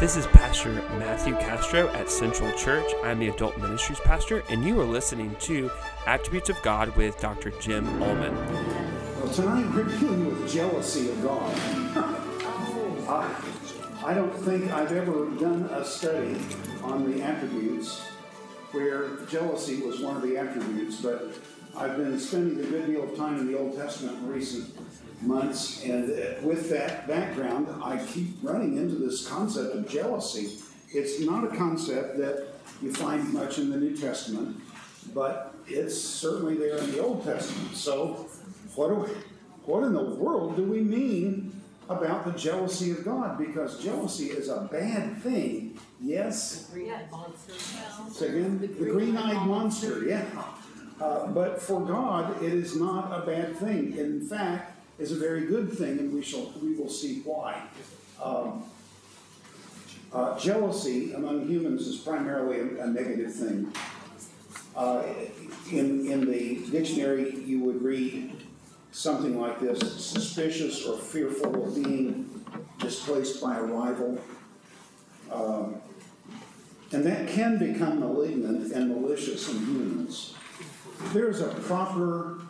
This is Pastor Matthew Castro at Central Church. I'm the adult ministries pastor, and you are listening to Attributes of God with Dr. Jim Allman. Well, tonight we're dealing with jealousy of God. I, I don't think I've ever done a study on the attributes where jealousy was one of the attributes, but I've been spending a good deal of time in the Old Testament in recent months, and with that background, I keep running into this concept of jealousy. It's not a concept that you find much in the New Testament, but it's certainly there in the Old Testament. So, what do we, what in the world do we mean about the jealousy of God? Because jealousy is a bad thing. Yes. Green-eyed monster. Say again? The green-eyed monster. Yeah. Uh, but for God, it is not a bad thing. In fact, is a very good thing, and we shall we will see why. Um, uh, jealousy among humans is primarily a, a negative thing. Uh, in in the dictionary, you would read something like this: suspicious or fearful of being displaced by a rival. Um, and that can become malignant and malicious in humans. There's a proper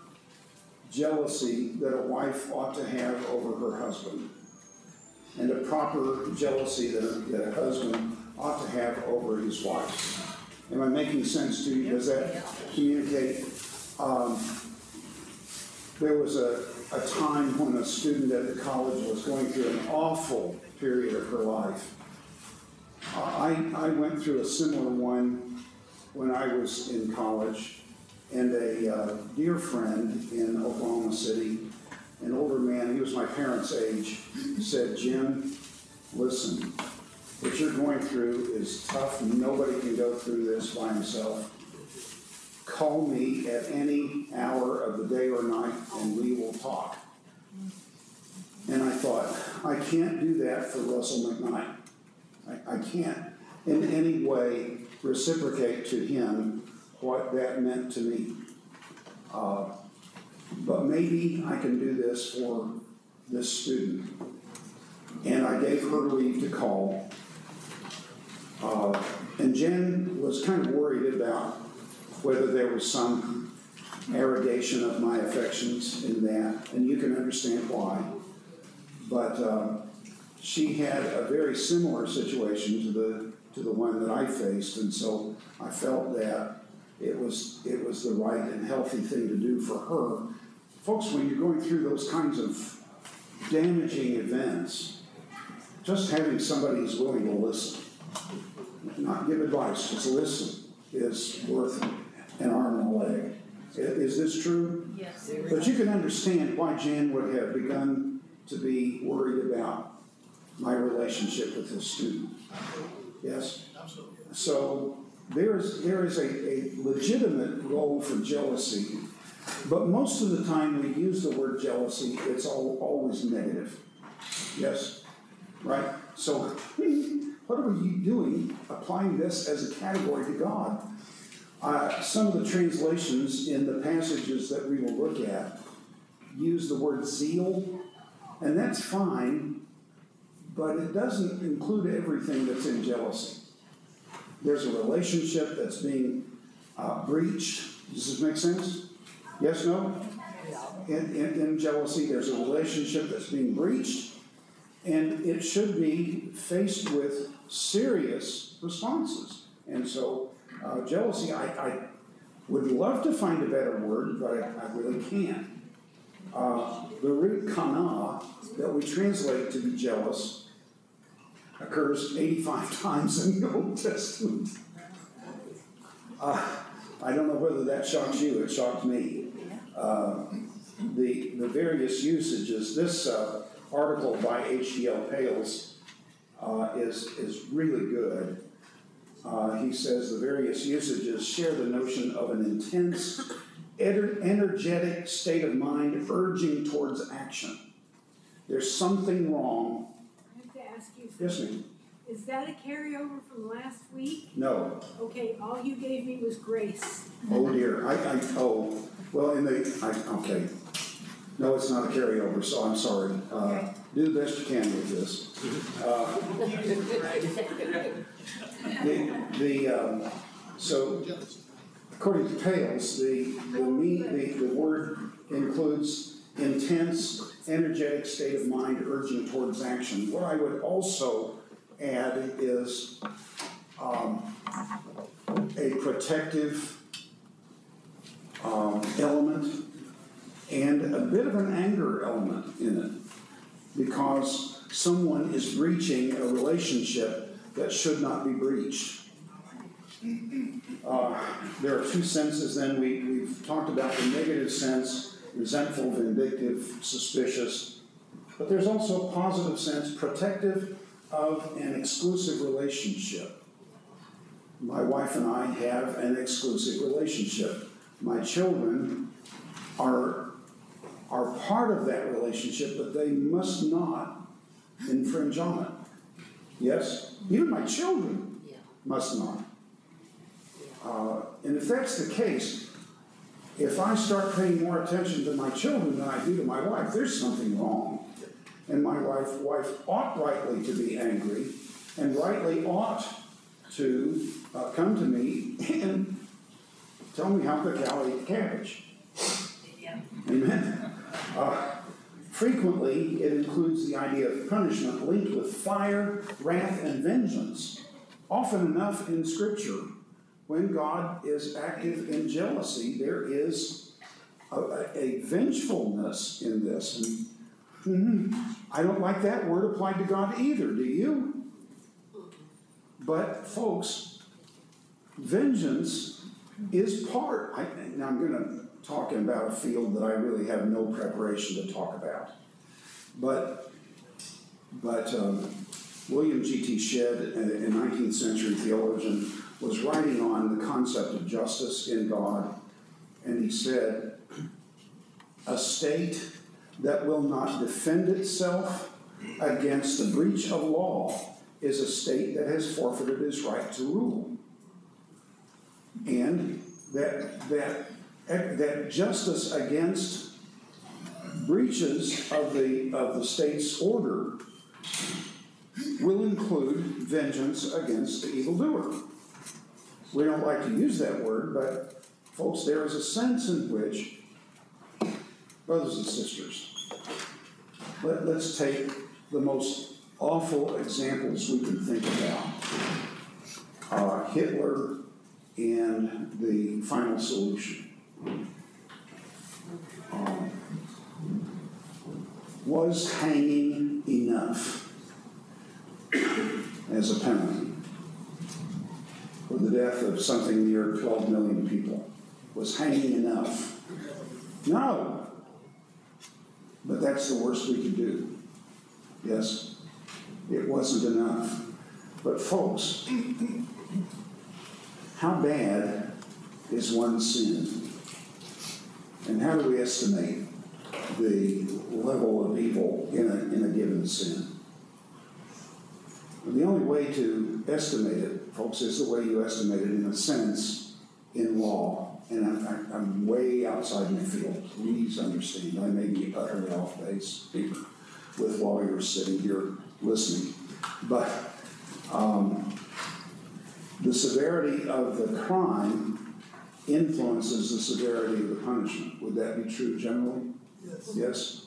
jealousy that a wife ought to have over her husband, and a proper jealousy that a, that a husband ought to have over his wife. Am I making sense to you? Does that communicate? Um, there was a, a time when a student at the college was going through an awful period of her life. I, I went through a similar one when I was in college and a uh, dear friend in Oklahoma City, an older man, he was my parents' age, said, Jim, listen, what you're going through is tough. Nobody can go through this by himself. Call me at any hour of the day or night and we will talk. And I thought, I can't do that for Russell McKnight. I, I can't in any way reciprocate to him what that meant to me. Uh, but maybe I can do this for this student. And I gave her leave to call. Uh, and Jen was kind of worried about whether there was some arrogation of my affections in that, and you can understand why. But uh, she had a very similar situation to the to the one that I faced, and so I felt that it was it was the right and healthy thing to do for her. Folks, when you're going through those kinds of damaging events, just having somebody who's willing to listen, not give advice, just listen, is worth an arm and a leg. Is this true? Yes. But you can understand why Jan would have begun to be worried about my relationship with this student. Yes? Absolutely. So there is, there is a, a legitimate role for jealousy, but most of the time we use the word jealousy, it's all, always negative. Yes? Right? So, what are you doing applying this as a category to God? Uh, some of the translations in the passages that we will look at use the word zeal, and that's fine, but it doesn't include everything that's in jealousy there's a relationship that's being uh, breached. Does this make sense? Yes, no? In, in, in, jealousy, there's a relationship that's being breached, and it should be faced with serious responses. And so, uh, jealousy, I, I, would love to find a better word, but I, I really can't. Uh, the root kana that we translate to be jealous occurs 85 times in the Old Testament. Uh, I don't know whether that shocks you, it shocked me. Uh, the, the various usages, this uh, article by H.D.L. Pales uh, is, is really good. Uh, he says the various usages share the notion of an intense, ener- energetic state of mind urging towards action. There's something wrong ask you Yes, ma'am. Is that a carryover from last week? No. Okay, all you gave me was grace. Oh dear. I, I, oh, well, in the, I, okay. No, it's not a carryover, so I'm sorry. Uh, Okay. Do the best you can with this. Uh, The, the, um, so according to Pales, the, the me, the, the word includes intense, energetic state of mind urging towards action. What I would also add is, um, a protective, um, element and a bit of an anger element in it because someone is breaching a relationship that should not be breached. Uh, There are two senses then, we, we've talked about the negative sense, resentful, vindictive, suspicious. But there's also a positive sense, protective of an exclusive relationship. My wife and I have an exclusive relationship. My children are, are part of that relationship, but they must not infringe on it. Yes? Even my children Yeah. must not. Uh, And if that's the case, if I start paying more attention to my children than I do to my wife, there's something wrong. And my wife, wife ought rightly to be angry and rightly ought to uh, come to me and tell me how quick I'll eat the cabbage. Yeah. Amen. Uh, Frequently, it includes the idea of punishment linked with fire, wrath, and vengeance. Often enough in Scripture, when God is active in jealousy, there is a, a- vengefulness in this. And, mhm, I don't like that word applied to God either, do you? But, folks, vengeance is part, I, now I'm gonna talk about a field that I really have no preparation to talk about. But, but, um, William G.T. Shedd, a a nineteenth century theologian, was writing on the concept of justice in God, and he said, a state that will not defend itself against the breach of law is a state that has forfeited its right to rule. And that, that, that justice against breaches of the, of the state's order will include vengeance against the evildoer. We don't like to use that word, but folks, there is a sense in which, brothers and sisters, let, let's take the most awful examples we can think about. Uh, Hitler and the final solution. Um, Was hanging enough as a penalty for the death of something near 12 million people? Was hanging enough? No. But that's the worst we could do. Yes, it wasn't enough. But folks, how bad is one sin? And how do we estimate the level of evil in a, in a given sin? The only way to estimate it, folks, is the way you estimate it in a sense in law. And I'm, I'm- way outside my field. Please understand, I may be utterly off base with lawyers sitting here listening. But um, the severity of the crime influences the severity of the punishment. Would that be true generally? Yes. Yes?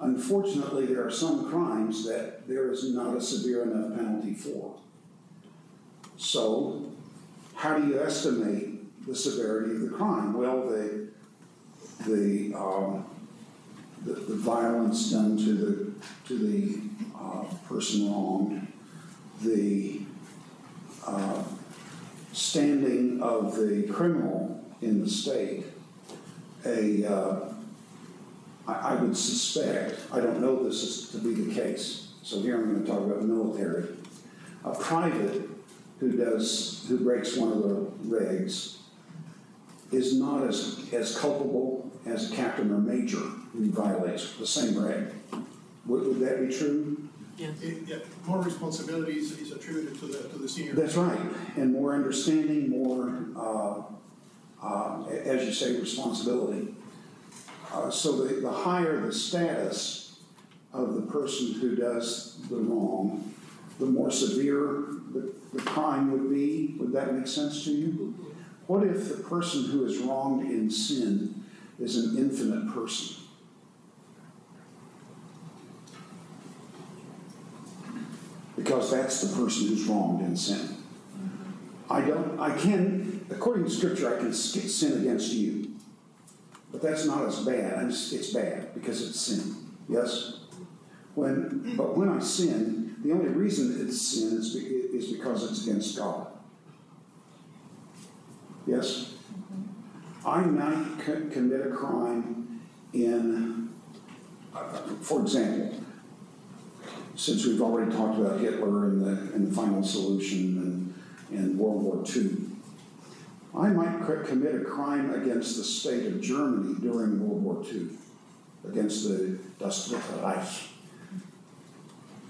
Unfortunately, there are some crimes that there is not a severe enough penalty for. So, how do you estimate the severity of the crime? Well, the, the, um, the, the violence done to the, to the, uh, person wronged, the, uh, standing of the criminal in the state, a, uh, I, would suspect, I don't know this is to be the case, so here I'm gonna talk about military. A private who does, who breaks one of the regs is not as, as culpable as a captain or major who violates the same reg. Would, would that be true? It- yeah, more responsibilities is attributed to the, to the senior. That's right, and more understanding, more, uh, uh, a- as you say, responsibility. Uh, so the, the higher the status of the person who does the wrong, the more severe the, crime would be. Would that make sense to you? What if the person who is wronged in sin is an infinite person? Because that's the person who's wronged in sin. I don't, I can, according to scripture, I can sin against you. But that's not as bad. It's bad because it's sin. Yes? When, but when I sin, the only reason it's sin is, is because it's against God. Yes? I might co- commit a crime in, uh, for example, since we've already talked about Hitler and the, and the final solution and, and World War II, I might c- commit a crime against the state of Germany during World War II, against the Das Reich.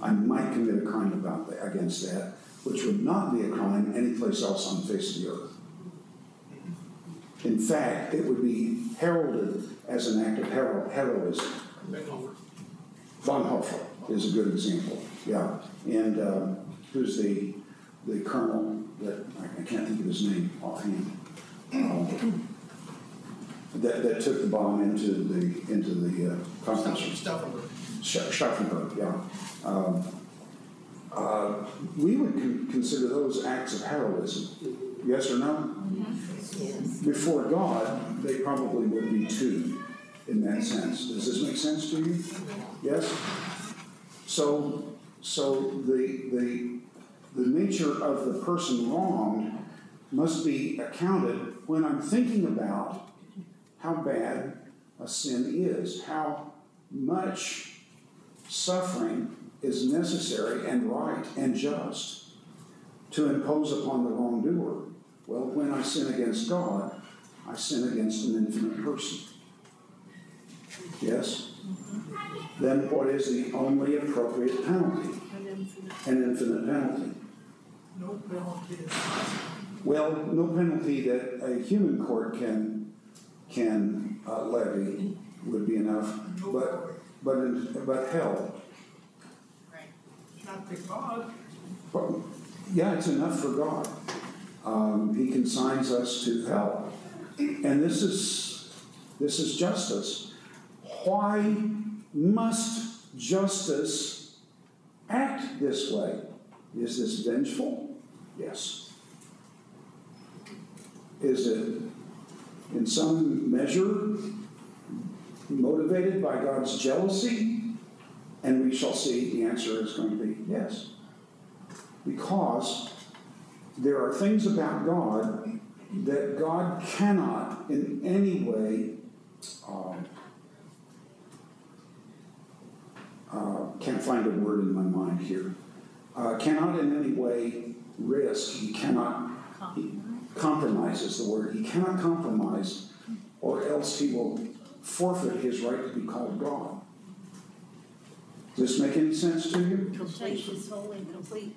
I might commit a crime about that, against that, which would not be a crime anyplace else on the face of the earth. In fact, it would be heralded as an act of hero- heroism. Bonhoeffer is a good example, yeah. And um, who's the, the colonel that, I can't think of his name offhand. um, That, that took the bomb into the, into the uh, concentration. Stauffenberg. Yeah. Um, uh, We would con- consider those acts of heroism, yes or no? Before God, they probably would be too, in that sense. Does this make sense to you? Yes? So, so the, the, the nature of the person wronged must be accounted when I'm thinking about how bad a sin is, how much suffering is necessary and right and just to impose upon the wrongdoer. Well, when I sin against God, I sin against an infinite person. Yes? Then what is the only appropriate penalty? An infinite penalty. No penalty Well, no penalty that a human court can, can uh, levy would be enough, but, but, but hell, not to God. Yeah, it's enough for God. Um, he consigns us to hell. And this is, this is justice. Why must justice act this way? Is this vengeful? Yes. Is it in some measure motivated by God's jealousy? And we shall see the answer is going to be yes because there are things about God that God cannot in any way, um, uh, can't find a word in my mind here, uh, cannot in any way risk, he cannot, he, compromise is the word, he cannot compromise, or else he will forfeit his right to be called God. Does this make any sense to you? Complete, is whole and complete.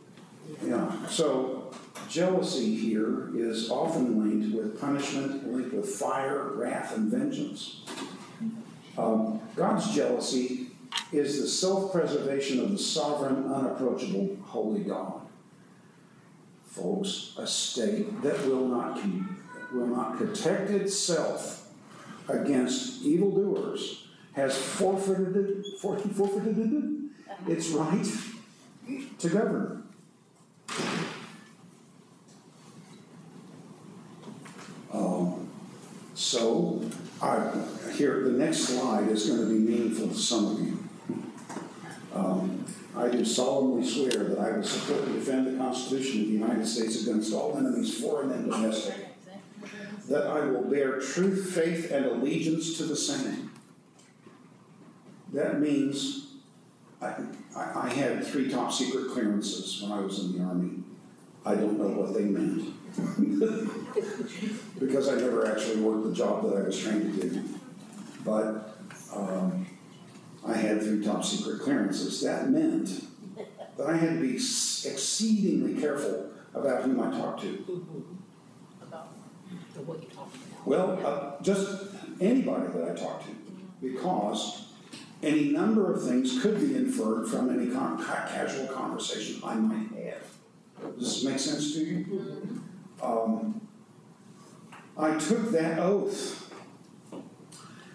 Yeah, so jealousy here is often linked with punishment, linked with fire, wrath, and vengeance. Um, God's jealousy is the self-preservation of the sovereign, unapproachable, holy God. Folks, a state that will not, con- will not protect itself against evildoers has forfeited, forfeited its right to govern. Um, So, I, here, the next slide is gonna be meaningful to some of you. Um, I do solemnly swear that I will support and defend the Constitution of the United States against all enemies, foreign and domestic. That I will bear truth, faith, and allegiance to the same. That means, I, I, I had three top secret clearances when I was in the Army. I don't know what they meant. Because I never actually worked the job that I was trained to do. But, um, I had three top secret clearances. That meant that I had to be exceedingly careful about whom I talked to. The what you talked about. Well, uh, just anybody that I talk to. because any number of things could be inferred from any con- ca- casual conversation I might have. Does this make sense to you? Um, I took that oath,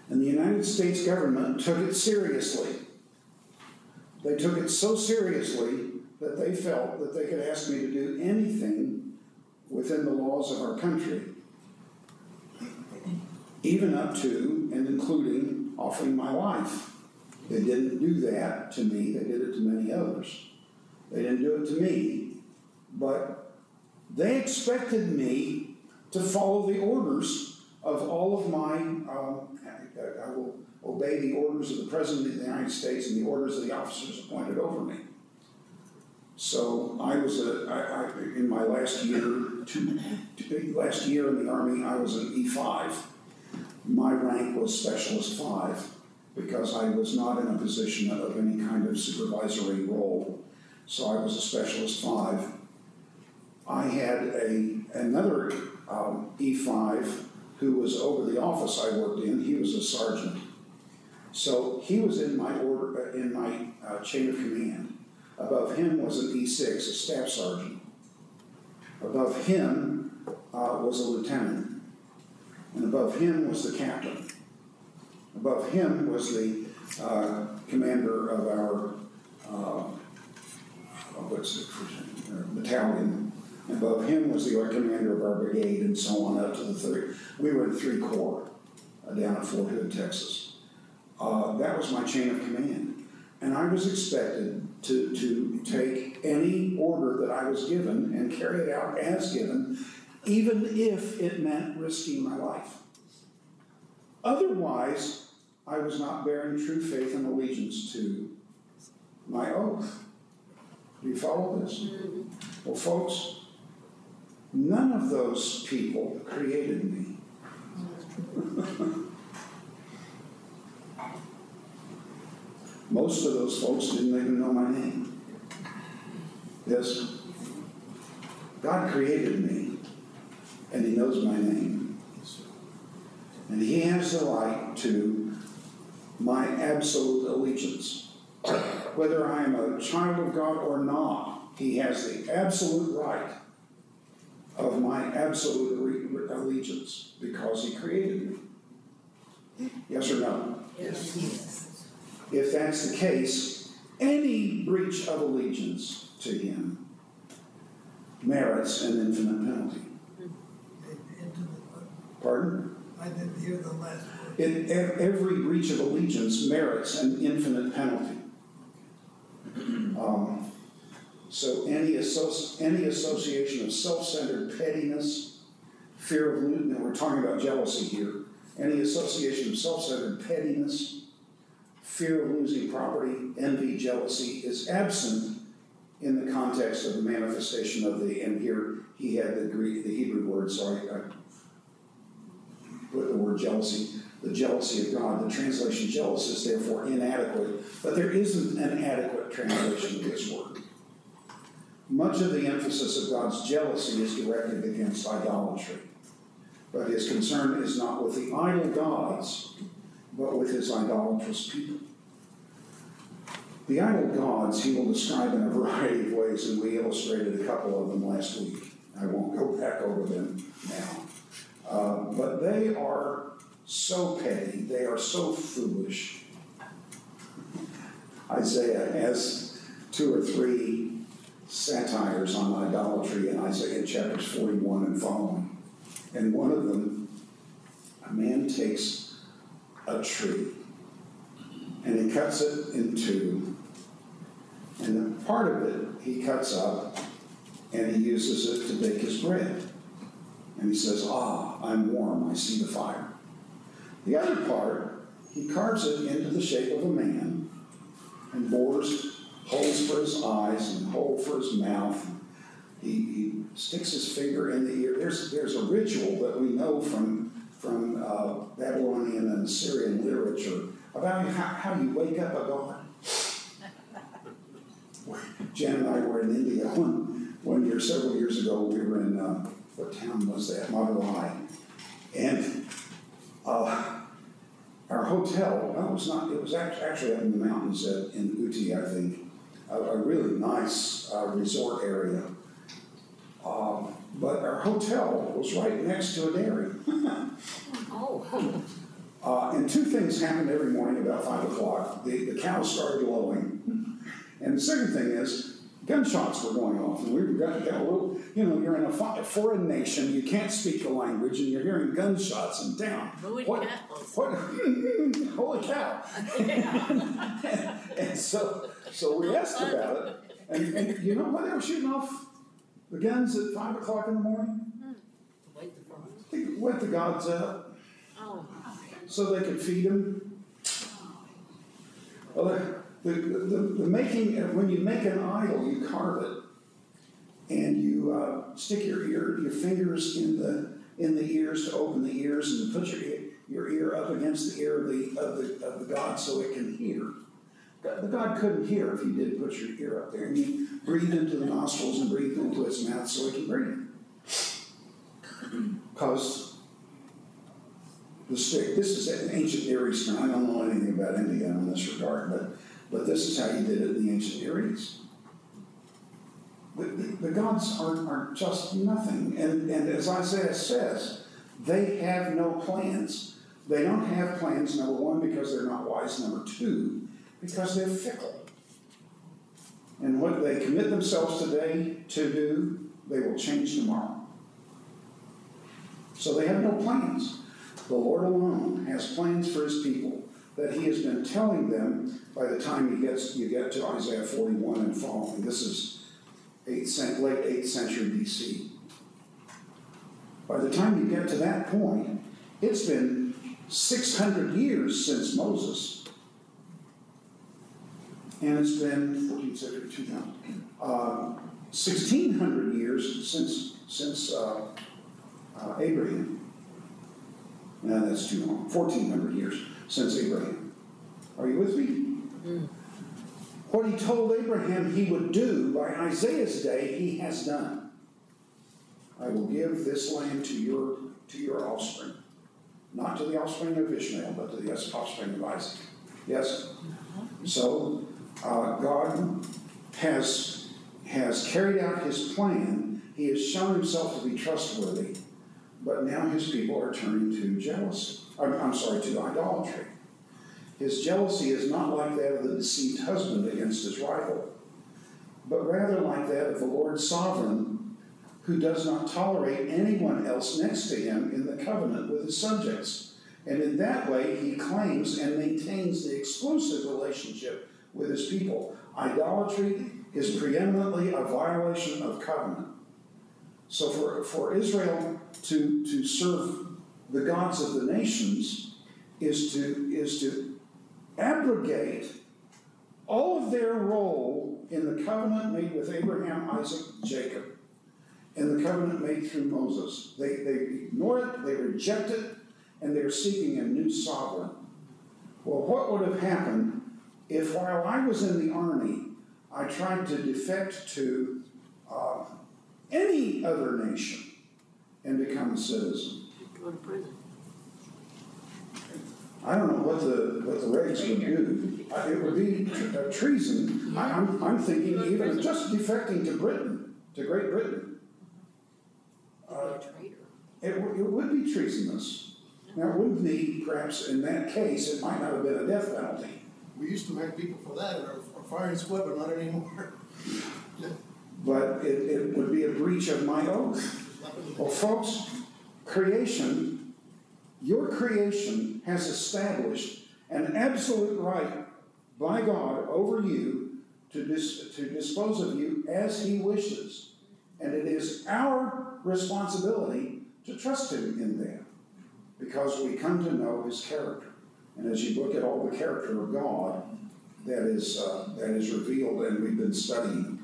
and the United States government took it seriously. They took it so seriously that they felt that they could ask me to do anything within the laws of our country, even up to and including offering my life. They didn't do that to me, they did it to many others. They didn't do it to me, but they expected me to follow the orders of all of my, um, I I will obey the orders of the President of the United States and the orders of the officers appointed over me. So I was a, I, I, in my last year, two, two- last year in the Army, I was an E five. My rank was Specialist Five because I was not in a position of any kind of supervisory role. So I was a Specialist Five. I had a, another um, E5 who was over the office I worked in, he was a sergeant. So he was in my order, uh, in my uh, chain of command. Above him was an E6, a staff sergeant. Above him uh, was a lieutenant. And above him was the captain. Above him was the uh, commander of our, uh, what's it, uh, battalion. Above him was the commander of our brigade and so on up to the third. We were in three corps uh, down at Fort Hood, Texas. Uh, that was my chain of command. And I was expected to, to take any order that I was given and carry it out as given, even if it meant risking my life. Otherwise, I was not bearing true faith and allegiance to my oath. Do you follow this? Mm-hmm. Well, folks, none of those people created me. Most of those folks didn't even know my name. Yes? God created me, and He knows my name. And He has the right to my absolute allegiance. Whether I am a child of God or not, He has the absolute right of my absolute alle- allegiance because He created me. Yes or no? Yes. If that's the case, any breach of allegiance to Him merits an infinite penalty. Pardon? I didn't hear the last word. It, ev- every breach of allegiance merits an infinite penalty. Um, so any associ- any association of self-centered pettiness, fear of losing, and we're talking about jealousy here, any association of self-centered pettiness, fear of losing property, envy, jealousy is absent in the context of the manifestation of the, and here he had the Greek, the Hebrew word, sorry, I, Put the word jealousy, the jealousy of God. The translation jealous is therefore inadequate, but there isn't an adequate translation of this word. Much of the emphasis of God's jealousy is directed against idolatry, but his concern is not with the idol gods, but with his idolatrous people. The idol gods he will describe in a variety of ways, and we illustrated a couple of them last week. I won't go back over them now. Uh, but they are so petty, they are so foolish. Isaiah has two or three satires on idolatry in Isaiah chapters 41 and following. And one of them, a man takes a tree and he cuts it in two. And the part of it he cuts up and he uses it to bake his bread. And he says, Ah, I'm warm, I see the fire. The other part, he carves it into the shape of a man and bores holes for his eyes and hole for his mouth. He, he sticks his finger in the ear. There's, there's a ritual that we know from, from uh, Babylonian and Assyrian literature about how, how you wake up a god. Jan and I were in India one, one year, several years ago. We were in, uh, what town was that? Madurai. And uh, our hotel, well, it was not, it was act- actually up in the mountains uh, in Ooty, I think, a, a really nice uh, resort area. Um, but our hotel was right next to a dairy. Oh. Uh, and two things happened every morning about five o'clock. The, the cows started lowing. And the second thing is, gunshots were going off. And we were got, got a little, you know, you're in a foreign nation, you can't speak the language, and you're hearing gunshots in town. Holy What- cows. What, holy cow. And so, so we asked about it. And, and you know why they were shooting off the guns at five o'clock in the morning? To wait the frogs. They wet the gods up Oh. so they could feed them. Well, the, the, the, making, when you make an idol, you carve it. And you, uh, stick your ear, your fingers in the, in the ears to open the ears and put your, ear- your ear up against the ear of the, of the, of the god so it can hear. The God couldn't hear if you didn't put your ear up there. And you breathe into the nostrils and breathe into its mouth so it can breathe. Because the stick, this is an ancient Eastern, I don't know anything about India in this regard, but, but this is how you did it in the ancient Near East. The, the, the gods are, are just nothing, and, and as Isaiah says, they have no plans. They don't have plans, number one, because they're not wise, number two, because they're fickle. And what they commit themselves today to do, they will change tomorrow. So they have no plans. The Lord alone has plans for his people that he has been telling them by the time he gets, you get to Isaiah 41 and following. This is eighth, late 8th century BC. By the time you get to that point, it's been 600 years since Moses. And it's been 14th century, 2000, uh, 1600 years since, since uh, uh, Abraham. No, that's too long. Fourteen hundred years since Abraham. Are you with me? What he told Abraham he would do by Isaiah's day, he has done. I will give this land to your to your offspring, not to the offspring of Ishmael, but to the offspring of Isaac. Yes. So uh, God has has carried out His plan. He has shown Himself to be trustworthy. But now his people are turning to jealousy. I'm, I'm sorry, to idolatry. His jealousy is not like that of the deceived husband against his rival, but rather like that of the Lord sovereign, who does not tolerate anyone else next to him in the covenant with his subjects. And in that way, he claims and maintains the exclusive relationship with his people. Idolatry is preeminently a violation of covenant. So for, for Israel to, to serve the gods of the nations is to, is to abrogate all of their role in the covenant made with Abraham, Isaac, Jacob, and the covenant made through Moses. They, they ignore it, they reject it, and they're seeking a new sovereign. Well, what would have happened if while I was in the army, I tried to defect to uh, any other nation and become a citizen? Go to prison. I don't know what the, what the regs would do. It would be tr- uh, treason. I- I'm, I'm thinking even of just defecting to Britain, to Great Britain. Uh, a traitor. It, would- it would be treasonous. Now, it wouldn't be, perhaps in that case, it might not have been a death penalty. We used to have people for that in our, our firing squad, but not anymore. But it, it would be a breach of my oath. Well, folks, creation, your creation has established an absolute right by God over you to dis, to dispose of you as he wishes. And it is our responsibility to trust him in that because we come to know his character. And as you look at all the character of God that is, uh, that is revealed and we've been studying,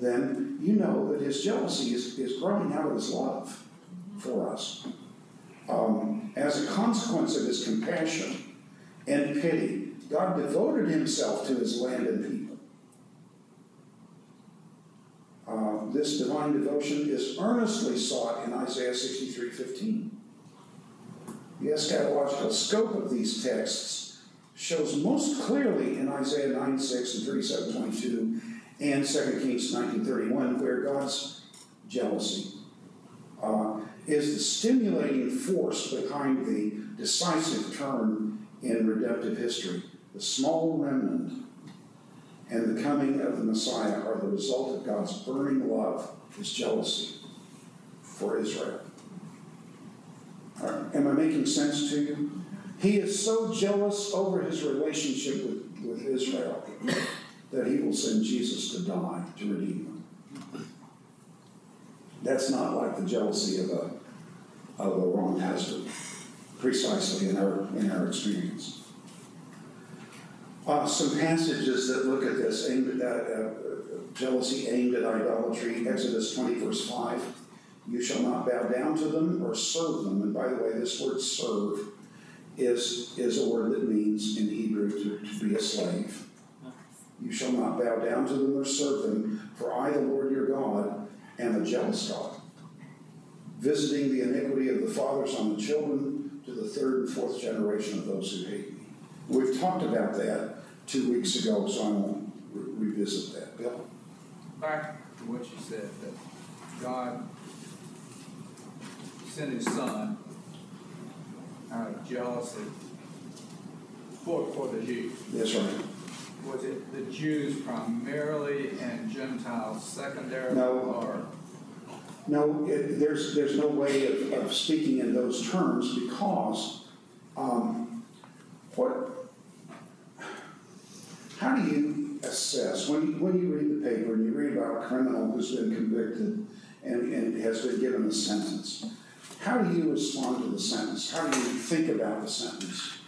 then you know that his jealousy is, is growing out of his love for us. Um, as a consequence of his compassion and pity, God devoted himself to his land and people. Uh, this divine devotion is earnestly sought in Isaiah 63 15. The eschatological scope of these texts shows most clearly in Isaiah 9 6 and 37 22 and 2 Kings 19 31, where God's jealousy uh, is the stimulating force behind the decisive turn in redemptive history. The small remnant and the coming of the Messiah are the result of God's burning love, his jealousy for Israel. Right, Am I making sense to you? He is so jealous over his relationship with, with Israel that he will send Jesus to die to redeem them. That's not like the jealousy of a, of a wrong husband, precisely in our, in our experience. Uh, some passages that look at this aimed at uh, jealousy aimed at idolatry. Exodus 20, verse 5. You shall not bow down to them or serve them. And by the way, this word serve is, is a word that means in Hebrew to, to be a slave. You shall not bow down to them or serve them, for I, the Lord your God, am a jealous God, visiting the iniquity of the fathers on the children to the third and fourth generation of those who hate me. We've talked about that two weeks ago, so I won't re- revisit that. Bill? back to what you said, that God sent his son out of jealousy for, for the Jews. Yes, right. Was it the Jews primarily and Gentiles secondarily? No. Or, No, it, there's, there's no way of, of speaking in those terms because, um, what, how do you assess, when you, when you read the paper and you read about a criminal who's been convicted and, and has been given a sentence, how do you respond to the sentence? How do you think about the sentence?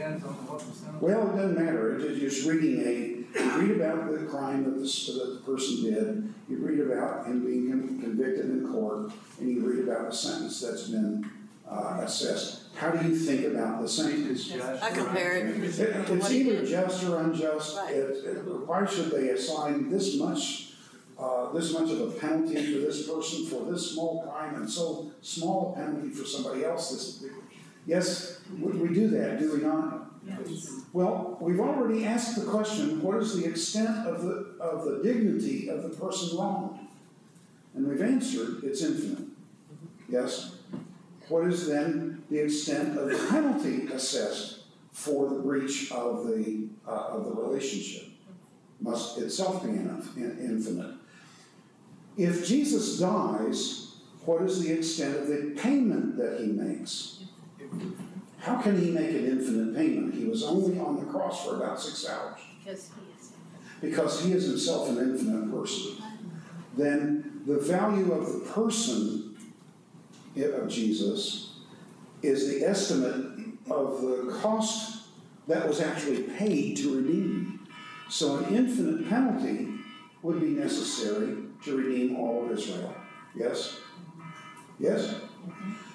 Depends on what the sentence. Well, it doesn't matter, It- you're just reading a, you read about the crime that the, that the person did, you read about him being con- convicted in court, and you read about the sentence that's been, uh, assessed. How do you think about the sentence? I compare it. It- It's either just or unjust, Right. It- it- why should they assign this much, uh, this much of a penalty to this person for this small crime and so small a penalty for somebody else this big? Yes, we, we do that, do we not? Well, we've already asked the question, what is the extent of the, of the dignity of the person wronged? And we've answered, it's infinite. Yes? What is then the extent of the penalty assessed for the breach of the, uh, of the relationship? Must itself be enough, in- infinite. If Jesus dies, what is the extent of the payment that he makes? How can he make an infinite payment? He was only on the cross for about six hours. Because he is. Because he is himself an infinite person. Then the value of the person eh, of Jesus is the estimate of the cost that was actually paid to redeem. So an infinite penalty would be necessary to redeem all of Israel. Yes? Yes?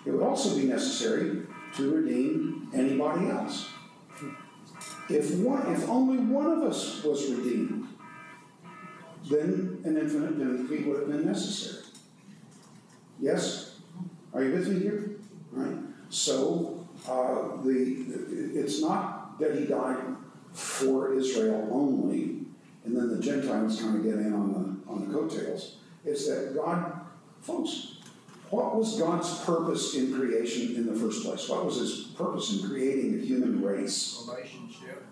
It would also be necessary to redeem anybody else. If one, if only one of us was redeemed, then an infinite penalty would have been necessary. Yes? Are you with me here? Right? So, uh, the, it's not that he died for Israel only, and then the Gentiles kind of get in on the, on the coattails. It's that God, folks, what was God's purpose in creation in the first place? What was his purpose in creating the human race? Relationship.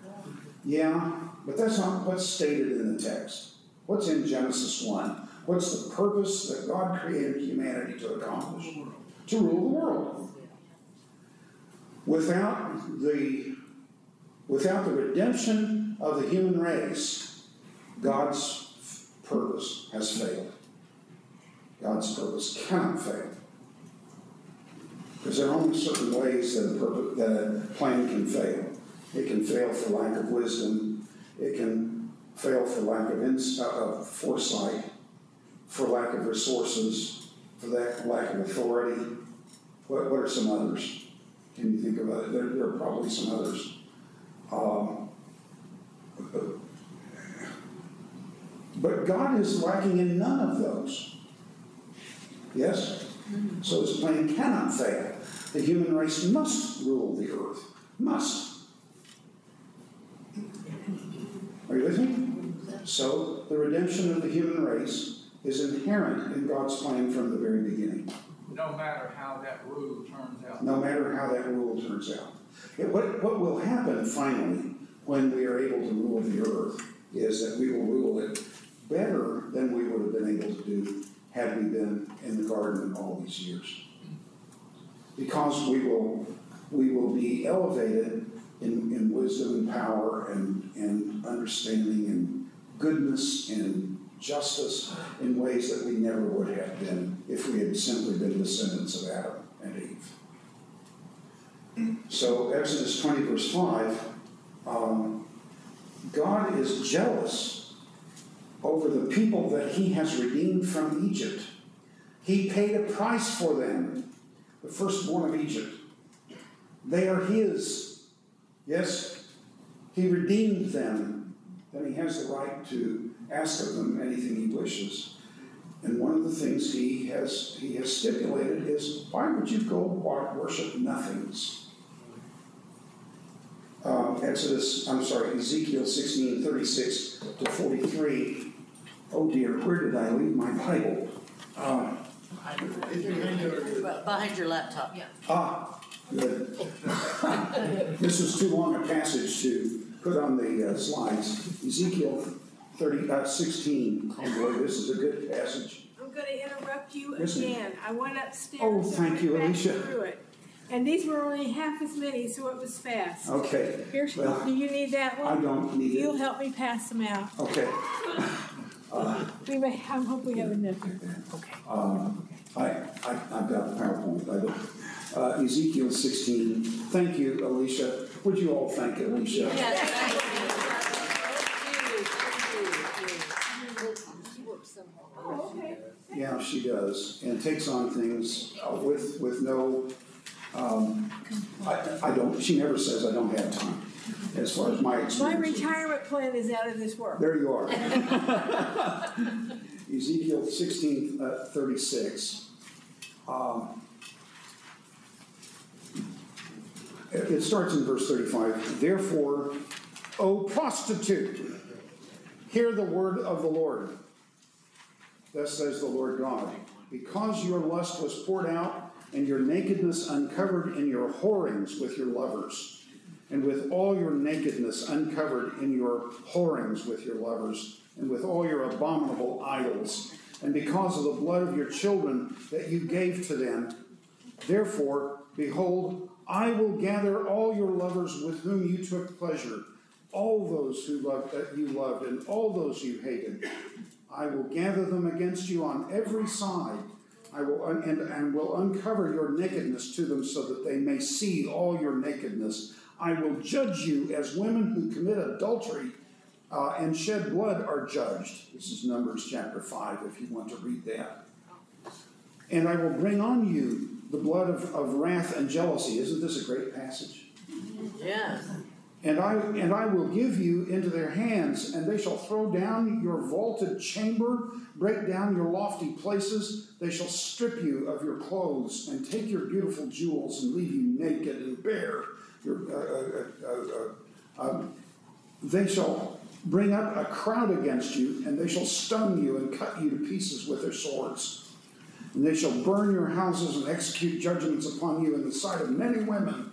Yeah, but that's not what's stated in the text. What's in Genesis 1? What's the purpose that God created humanity to accomplish? To rule the world. Without the, without the redemption of the human race, God's purpose has failed. God's purpose cannot fail. Because there are only certain ways that a, purpose, that a plan can fail. It can fail for lack of wisdom. It can fail for lack of, uh, of foresight, for lack of resources, for that lack of authority. What, what are some others? Can you think of it? There, there are probably some others. Um, but God is lacking in none of those. Yes? So his plan cannot fail. The human race must rule the earth. Must. Are you with me? So the redemption of the human race is inherent in God's plan from the very beginning. No matter how that rule turns out. No matter how that rule turns out. It, what, what will happen finally when we are able to rule the earth is that we will rule it better than we would have been able to do had we been in the garden all these years. Because we will, we will be elevated in, in wisdom and power and, and understanding and goodness and justice in ways that we never would have been if we had simply been descendants of Adam and Eve. So Exodus twenty verse five, um, God is jealous over the people that he has redeemed from Egypt. He paid a price for them, the firstborn of Egypt. They are his. Yes, he redeemed them. Then he has the right to ask of them anything he wishes. And one of the things he has he has stipulated is why would you go worship nothings? Uh, Exodus, I'm sorry, Ezekiel 16, 36 to 43. Oh dear, where did I leave my Bible? Um, It's behind your- laptop. Yeah. Ah, good. This is too long a passage to put on the uh, slides. Ezekiel 30, uh, 16. Oh boy, this is a good passage. I'm gonna interrupt you Yes, ma'am. again. I went upstairs. Oh, and thank went you, back Alicia. Through it. And these were only half as many, so it was fast. Okay, Here's, well, do you need that one? I one? don't need it. You'll help me pass them out. Okay. We may, I hope we have enough. Um, I, I, I've got the PowerPoint, I don't. Uh, Ezekiel 16. Thank you, Alicia. Would you all thank Alicia? Yeah. She works so hard. Oh, okay. Yeah, she does, and takes on things uh, with, with no, um, I, I don't, she never says I don't have time, as far as my My experience. retirement plan is out of this world. There you are. Ezekiel sixteen, uh, thirty-six. Um, It, it starts in verse thirty-five, therefore, O prostitute, hear the word of the Lord. Thus says the Lord God, because your lust was poured out and your nakedness uncovered in your whorings with your lovers, and with all your nakedness uncovered in your whorings with your lovers, and with all your abominable idols, and because of the blood of your children that you gave to them, therefore, behold, I will gather all your lovers with whom you took pleasure, all those who loved that you loved, and all those you hated. I will gather them against you on every side. I will un- and, and will uncover your nakedness to them so that they may see all your nakedness. I will judge you as women who commit adultery uh, and shed blood are judged. This is Numbers chapter 5, if you want to read that. And I will bring on you the blood of, of wrath and jealousy. Isn't this a great passage? Yes. And I, and I will give you into their hands, and they shall throw down your vaulted chamber, break down your lofty places. They shall strip you of your clothes, and take your beautiful jewels, and leave you naked and bare. Uh, uh, uh, uh, they shall bring up a crowd against you, and they shall stone you and cut you to pieces with their swords. And they shall burn your houses and execute judgments upon you in the sight of many women.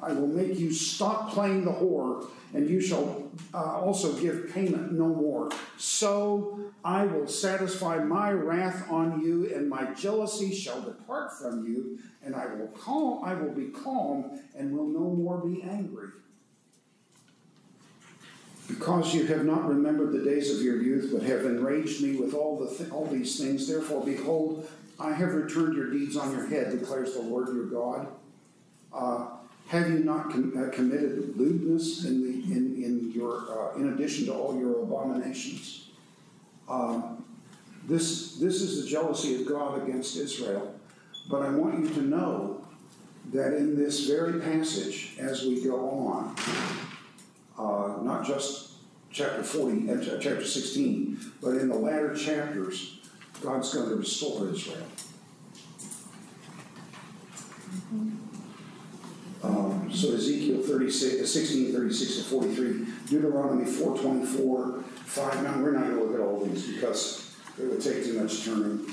I will make you stop playing the whore, and you shall uh, also give payment no more. So I will satisfy my wrath on you, and my jealousy shall depart from you, and I will calm. I will be calm, and will no more be angry. Because you have not remembered the days of your youth, but have enraged me with all the th- all these things, therefore, behold, I have returned your deeds on your head, declares the Lord your God. Uh, have you not com- uh, committed lewdness in the in in your uh, in addition to all your abominations? Um, this this is the jealousy of God against Israel. But I want you to know that in this very passage, as we go on, uh, not just chapter 40, uh, chapter 16, but in the latter chapters, God's going to restore Israel. Um, so Ezekiel 36, 16, 36 to 43, Deuteronomy 4, 24, 5. Now, we're not going to look at all these because it would take too much turning.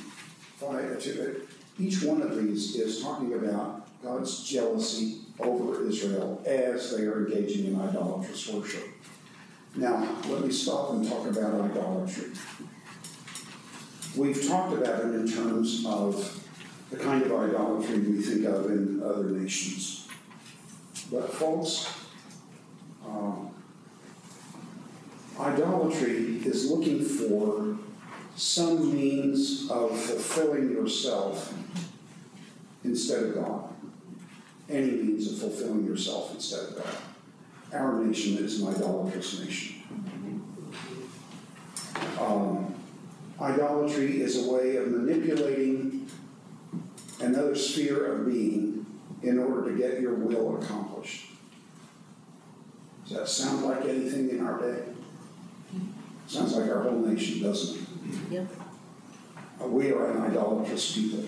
Two, each one of these is talking about God's jealousy over Israel as they are engaging in idolatrous worship. Now, let me stop and talk about idolatry. We've talked about it in terms of the kind of idolatry we think of in other nations. But, folks, um, idolatry is looking for some means of fulfilling yourself instead of God. Any means of fulfilling yourself instead of God. Our nation is an idolatrous nation. Um, idolatry is a way of manipulating another sphere of being in order to get your will accomplished. Does that sound like anything in our day? Sounds like our whole nation, doesn't it? Yep. Uh, We are an idolatrous people.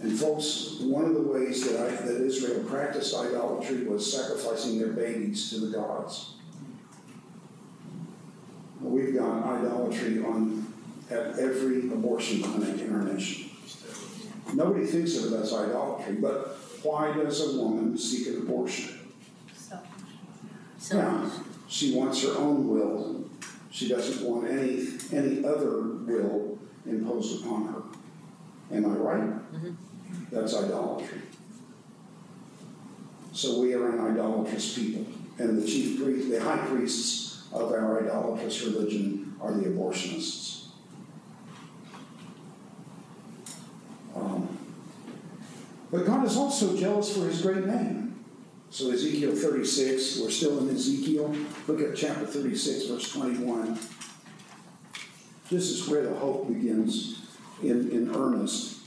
And folks, one of the ways that I, that Israel practiced idolatry was sacrificing their babies to the gods. We've got idolatry on, at every abortion clinic in our nation. Nobody thinks of it as idolatry, but why does a woman seek an abortion? So, Yeah, she wants her own will. She doesn't want any, any other will imposed upon her. Am I right? That's idolatry. So we are an idolatrous people. And the chief priest, the high priests of our idolatrous religion are the abortionists. Um, but God is also jealous for his great name. So Ezekiel 36, we're still in Ezekiel. Look at chapter 36, verse 21. This is where the hope begins in, in earnest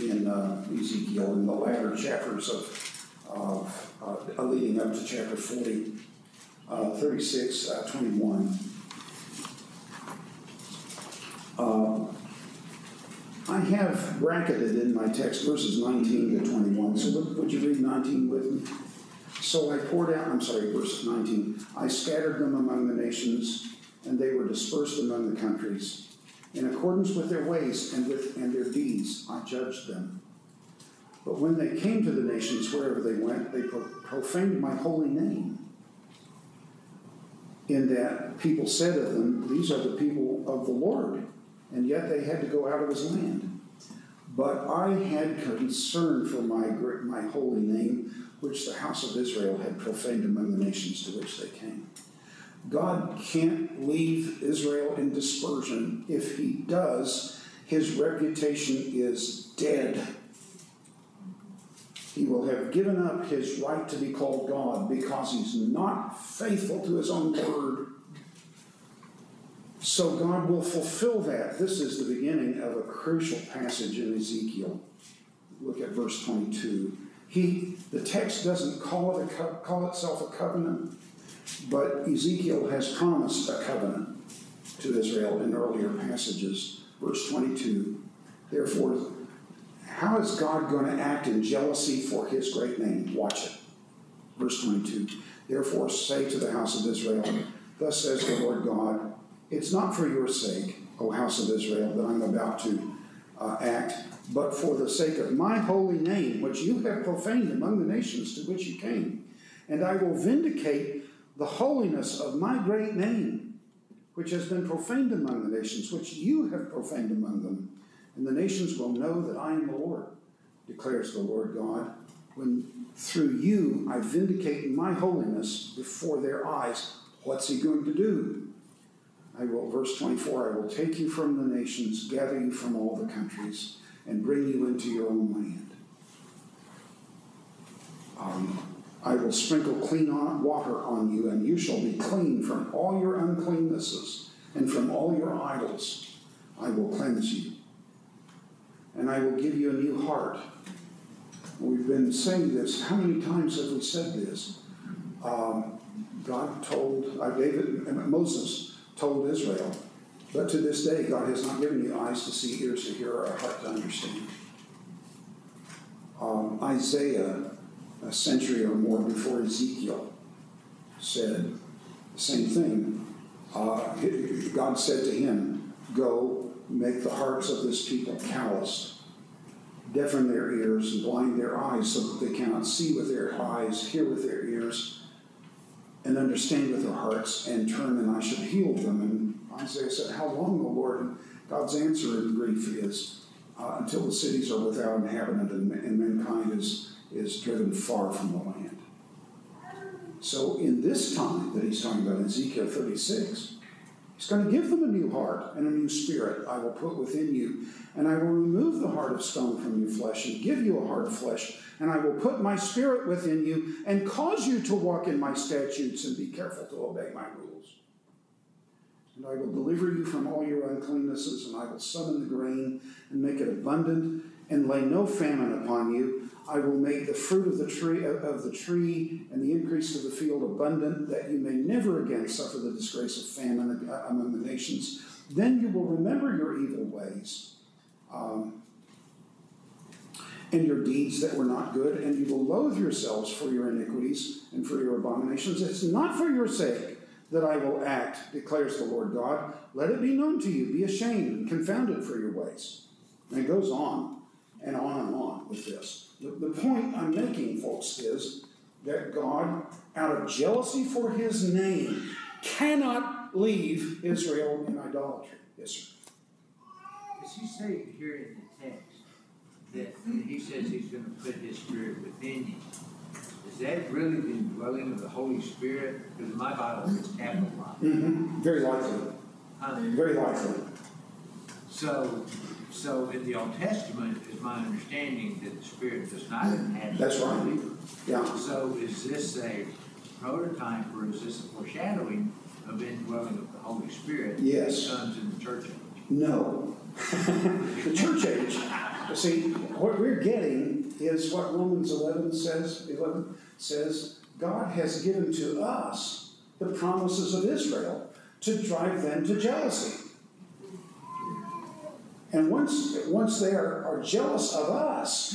in uh, Ezekiel, in the latter chapters of, of uh, leading up to chapter 40. Uh, 36, uh, 21. Uh, I have bracketed in my text verses 19 to 21. So would, would you read 19 with me? So I poured out, I'm sorry, verse 19. I scattered them among the nations, and they were dispersed among the countries. In accordance with their ways and with and their deeds, I judged them. But when they came to the nations, wherever they went, they pro- profaned my holy name. In that people said of them, These are the people of the Lord, and yet they had to go out of his land. But I had concern for my, my holy name, which the house of Israel had profaned among the nations to which they came. God can't leave Israel in dispersion. If he does, his reputation is dead. He will have given up his right to be called God because he's not faithful to his own word. So God will fulfill that. This is the beginning of a crucial passage in Ezekiel. Look at verse 22. He, the text doesn't call it a call itself a covenant, but Ezekiel has promised a covenant to Israel in earlier passages. Verse 22. Therefore, how is God going to act in jealousy for his great name? Watch it. Verse 22. Therefore, say to the house of Israel, Thus says the Lord God, it's not for your sake, O house of Israel, that I'm about to uh, act, but for the sake of my holy name, which you have profaned among the nations to which you came. And I will vindicate the holiness of my great name, which has been profaned among the nations, which you have profaned among them. And the nations will know that I am the Lord, declares the Lord God, when through you I vindicate my holiness before their eyes. What's he going to do? I will, verse 24, I will take you from the nations, gather you from all the countries, and bring you into your own land. Um, I will sprinkle clean water on you, and you shall be clean from all your uncleannesses and from all your idols. I will cleanse you. And I will give you a new heart. We've been saying this. How many times have we said this? Um, God told, uh, David, and Moses told Israel, but to this day, God has not given you eyes to see, ears to hear, or a heart to understand. Um, Isaiah a century or more before Ezekiel said the same thing. Uh, God said to him, Go, make the hearts of this people calloused, deafen their ears, and blind their eyes so that they cannot see with their eyes, hear with their ears, and understand with their hearts, and turn, and I should heal them. And Isaiah said, How long, O Lord? And God's answer in grief is, uh, Until the cities are without inhabitant and, and mankind is, is driven far from the land. So, in this time that he's talking about, Ezekiel 36, he's going to give them a new heart and a new spirit I will put within you. And I will remove the heart of stone from your flesh and give you a heart of flesh. And I will put my spirit within you and cause you to walk in my statutes and be careful to obey my rules. And I will deliver you from all your uncleannesses, and I will summon the grain and make it abundant, and lay no famine upon you. I will make the fruit of the tree of the tree and the increase of the field abundant, that you may never again suffer the disgrace of famine among the nations. Then you will remember your evil ways. Um, and your deeds that were not good, and you will loathe yourselves for your iniquities and for your abominations. It's not for your sake that I will act, declares the Lord God. Let it be known to you. Be ashamed and confounded for your ways. And it goes on and on and on with this. The, the point I'm making, folks, is that God, out of jealousy for his name, cannot leave Israel in idolatry. Yes, sir. Does he say here in the text that he says he's gonna put his spirit within you? Is that really the indwelling of the Holy Spirit? Because my Bible says capitalized. Mm-hmm. Very likely. Huh? Very likely. So, so in the Old Testament, is my understanding that the Spirit does not inhabit. That's the right. believer. Yeah. So is this a prototype or is this a foreshadowing of indwelling of the Holy Spirit? Yes. That comes in the church age? No. the church age, see, what we're getting is what Romans 11 says, 11 says, God has given to us the promises of Israel to drive them to jealousy. And once, once they are, are jealous of us,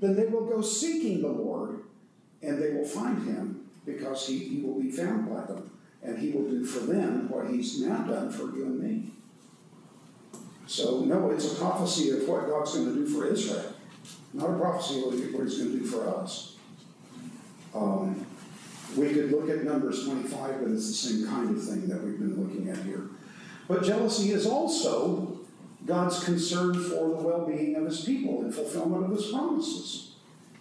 then they will go seeking the Lord and they will find him because he, he will be found by them. And he will do for them what he's now done for you and me. So, no, it's a prophecy of what God's going to do for Israel, not a prophecy of what he's going to do for us. Um, we could look at Numbers 25, but it's the same kind of thing that we've been looking at here. But jealousy is also God's concern for the well being of his people and fulfillment of his promises.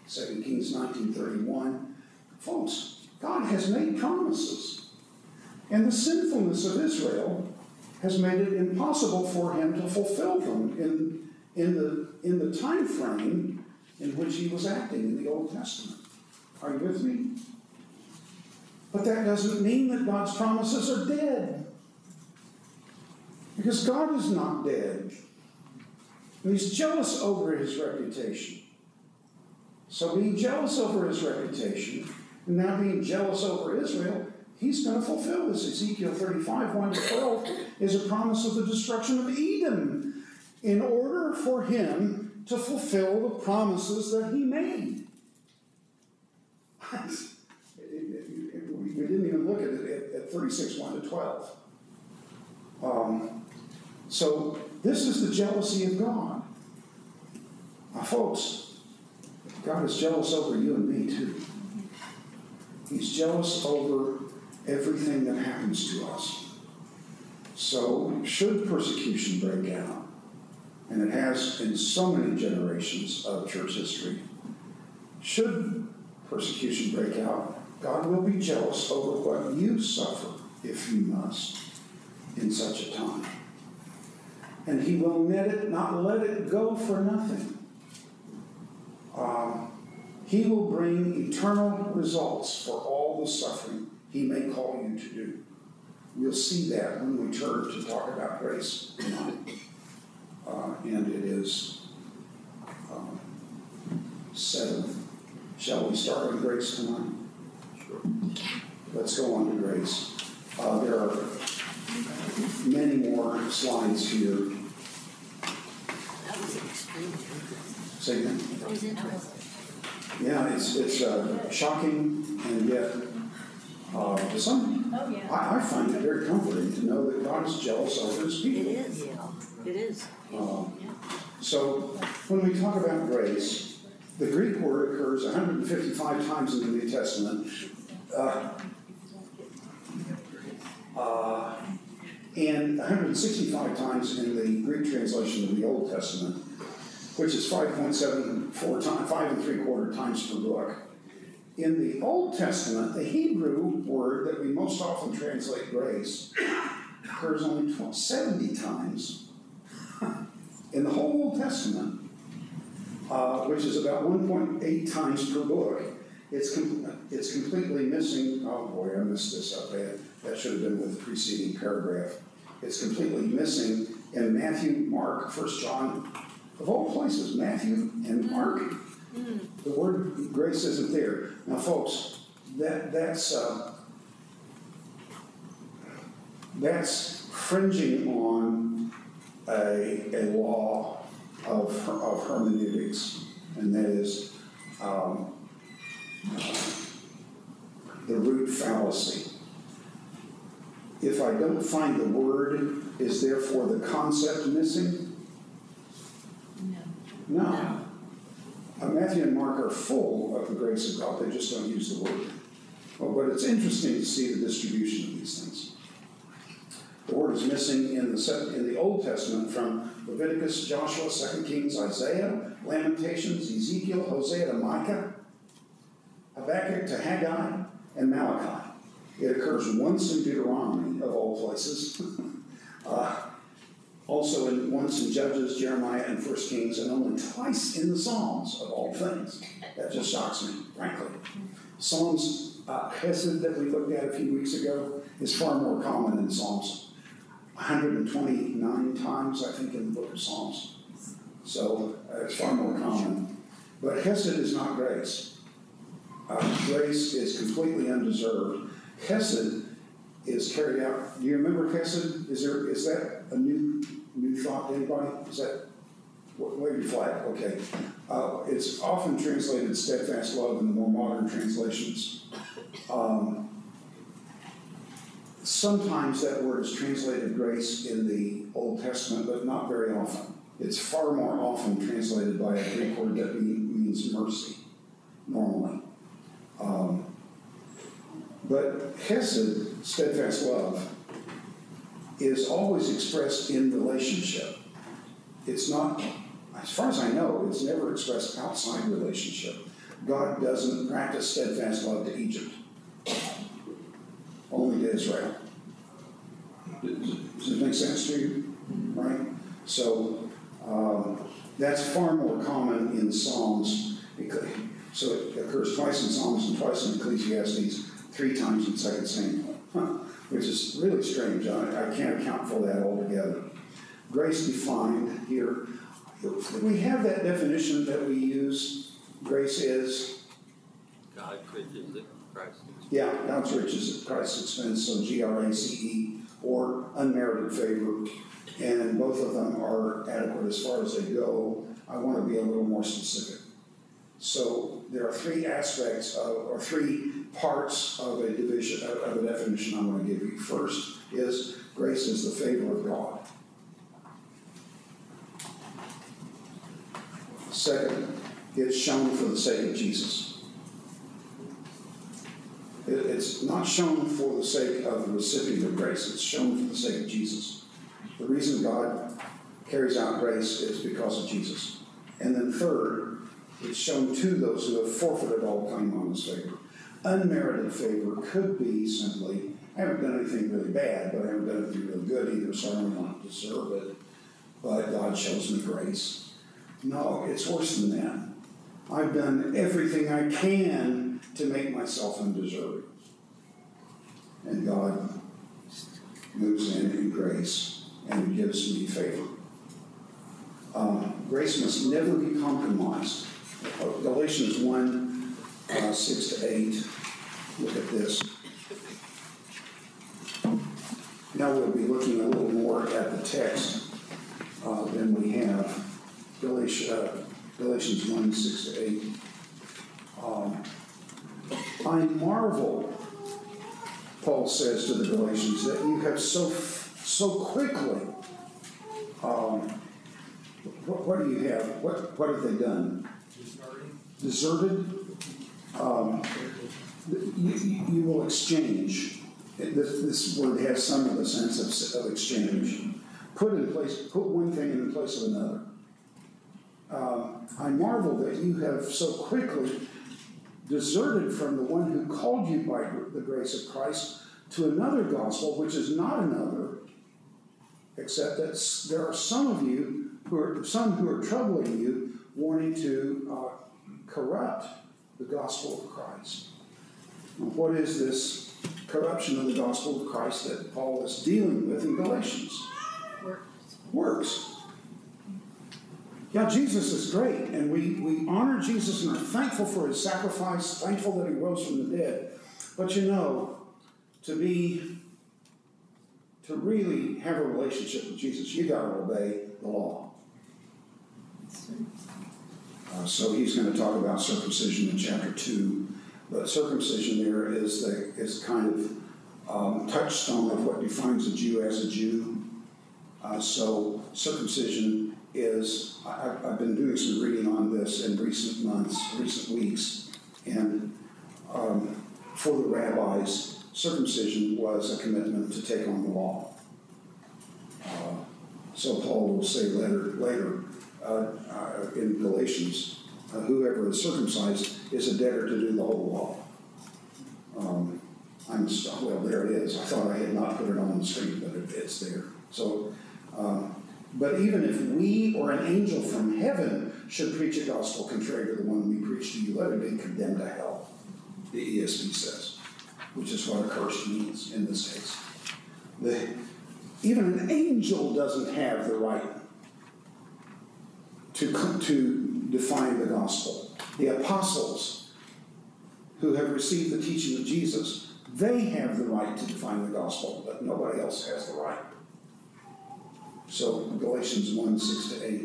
2 Kings 19:31. Folks, God has made promises. And the sinfulness of Israel has made it impossible for him to fulfill them in, in, the, in the time frame in which he was acting in the Old Testament. Are you with me? But that doesn't mean that God's promises are dead. Because God is not dead. And he's jealous over his reputation. So being jealous over his reputation, and now being jealous over Israel, he's going to fulfill this. Ezekiel 35, 1 to 12 is a promise of the destruction of Edom in order for him to fulfill the promises that he made. we didn't even look at it at, at 36, 1 to 12. Um, so, this is the jealousy of God. Now, folks, God is jealous over you and me too. He's jealous over everything that happens to us. So, should persecution break out, and it has in so many generations of church history, should persecution break out, God will be jealous over what you suffer, if you must, in such a time. And He will let it, not let it go for nothing. Um, he will bring eternal results for all the suffering He may call you to do. We'll see that when we turn to talk about grace tonight. Uh, and it is um, seven. Shall we start with grace tonight? Sure. Let's go on to grace. Uh, there are many more slides here. That was extremely. Say again. That was interesting. Yeah, it's, it's uh, shocking and yet, uh, some, Oh, yeah. I, I find it very comforting to know that God is jealous over his It people. is, it is. Um, So when we talk about grace, the Greek word occurs 155 times in the New Testament. Uh, uh, and 165 times in the Greek translation of the Old Testament, which is 5.74 times, five and three quarter times per book. In the Old Testament, the Hebrew word that we most often translate grace occurs only 12 70 times in the whole Old Testament, uh, which is about 1.8 times per book. It's, com- it's completely missing. Oh boy, I messed this up bad. That should have been with the preceding paragraph. It's completely missing in Matthew, Mark, First John, of all places, Matthew and Mark. The word grace isn't there. Now, folks, that that's uh, that's fringing on a, a law of, of hermeneutics, and that is um, the root fallacy. If I don't find the word, is therefore the concept missing? No. No. Uh, Matthew and Mark are full of the grace of God, they just don't use the word. Well, but it's interesting to see the distribution of these things. The word is missing in the, in the Old Testament from Leviticus, Joshua, 2 Kings, Isaiah, Lamentations, Ezekiel, Hosea to Micah, Habakkuk to Haggai, and Malachi. It occurs once in Deuteronomy, of all places. Uh, also in, once in Judges, Jeremiah, and First Kings, and only twice in the Psalms, of all things. That just shocks me, frankly. Psalms, uh, Hesed that we looked at a few weeks ago is far more common than Psalms. 129 times, I think, in the book of Psalms. So uh, it's far more common. But Hesed is not grace. Uh, grace is completely undeserved. Hesed is carried out. Do you remember Hesed? Is there is that a new new thought to anybody? Is that wa- wave your flag? Okay. Uh, it's often translated steadfast love in the more modern translations. Um, sometimes that word is translated grace in the Old Testament, but not very often. It's far more often translated by a Greek word that means mercy, normally. Um, but Hesed, steadfast love, is always expressed in relationship. It's not, as far as I know, it's never expressed outside relationship. God doesn't practice steadfast love to Egypt, only to Israel. Does it make sense to you? Right? So, um, that's far more common in Psalms. So it occurs twice in Psalms and twice in Ecclesiastes, three times in Second Samuel, which is really strange. I, I can't account for that altogether. Grace defined here. We have that definition that we use. Grace is God riches at Christ's expense. yeah, God's riches at Christ's expense, so G R A C E, or unmerited favor. And both of them are adequate as far as they go. I want to be a little more specific. So there are three aspects of, or three parts of a division, of a definition I'm going to give you. First is grace is the favor of God. Second, it's shown for the sake of Jesus. It, it's not shown for the sake of the recipient of grace, it's shown for the sake of Jesus. The reason God carries out grace is because of Jesus. And then third, it's shown to those who have forfeited all claim on his favor. Unmerited favor could be simply, I haven't done anything really bad, but I haven't done anything really good either, so I don't deserve it. But God shows me grace. No, it's worse than that. I've done everything I can to make myself undeserving. And God moves in in grace and gives me favor. Um, grace must never be compromised. Galatians 1 uh, 6 to 8. Look at this. Now we'll be looking a little more at the text uh, than we have. Galatians, uh, Galatians 1 6 to 8. Um, I marvel, Paul says to the Galatians, that you have so, so quickly, um, what, what do you have? What, what have they done? Deserted? Um, you, you, will exchange. This, this word has some of the sense of, of exchange. Put in place, put one thing in the place of another. Um, I marvel that you have so quickly deserted from the one who called you by the grace of Christ to another gospel, which is not another, except that there are some of you who are some who are troubling you, wanting to uh, corrupt the gospel of Christ. What is this corruption of the gospel of Christ that Paul is dealing with in Galatians? Works. Works. Yeah, Jesus is great, and we, we honor Jesus and are thankful for his sacrifice, thankful that he rose from the dead. But you know, to be, to really have a relationship with Jesus, you gotta obey the law. Uh, so he's gonna talk about circumcision in chapter two, but circumcision there is the, is kind of um, touchstone of what defines a Jew as a Jew. Uh, so circumcision is, I, I've- I've been doing some reading on this in recent months, recent weeks, and um, for the rabbis, circumcision was a commitment to take on the law. Uh, So Paul will say later, later uh, uh, in Galatians, uh, whoever is circumcised is a debtor to do the whole law. Um, I'm, well, there it is. I thought I had not put it on the screen, but it, it's there. So, um, but even if we or an angel from heaven should preach a gospel contrary to the one we preach to you, let him be condemned to hell, the ESV says, which is what accursed means in this case. The, even an angel doesn't have the right to, to define the gospel. The apostles who have received the teaching of Jesus, they have the right to define the gospel, but nobody else has the right. So Galatians 1, 6 to 8.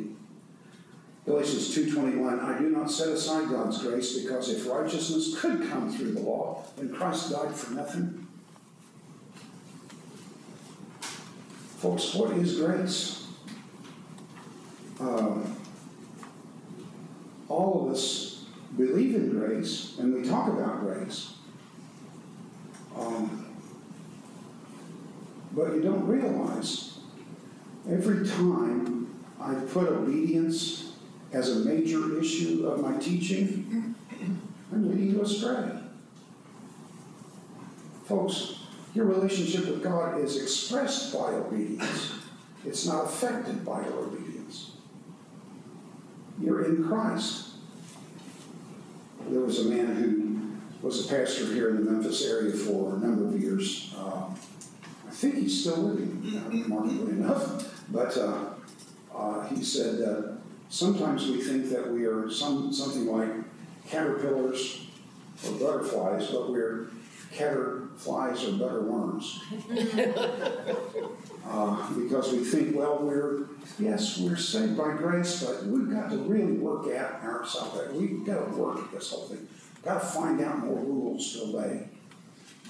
Galatians 2.21, I do not set aside God's grace because if righteousness could come through the law, then Christ died for nothing. Folks, what is grace? Um, all of us believe in grace and we talk about grace. Um, but you don't realize every time I put obedience as a major issue of my teaching, I'm leading you astray. Folks, your relationship with God is expressed by obedience. It's not affected by your obedience. You're in Christ. There was a man who was a pastor here in the Memphis area for a number of years. Uh, I think he's still living, uh, remarkably enough. But uh, he said that sometimes we think that we are some, something like caterpillars or butterflies, but we're caterflies or butterworms. Uh, because we think, well, we're, yes, we're saved by grace, but we've got to really work at our salvation. We've got to work at this whole thing. Got to find out more rules to obey.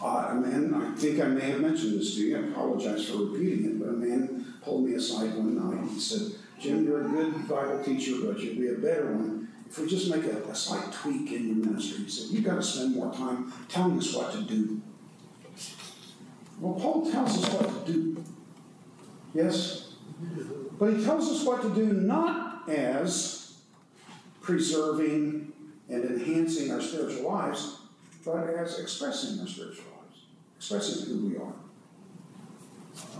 Uh, a man, I think I may have mentioned this to you, I apologize for repeating it, but a man pulled me aside one night. He said, Jim, you're a good Bible teacher, but you'd be a better one if we just make a, a slight tweak in your ministry. He said, You've got to spend more time telling us what to do. Well, Paul tells us what to do. Yes? But he tells us what to do not as preserving and enhancing our spiritual lives, but as expressing our spiritual lives, expressing who we are.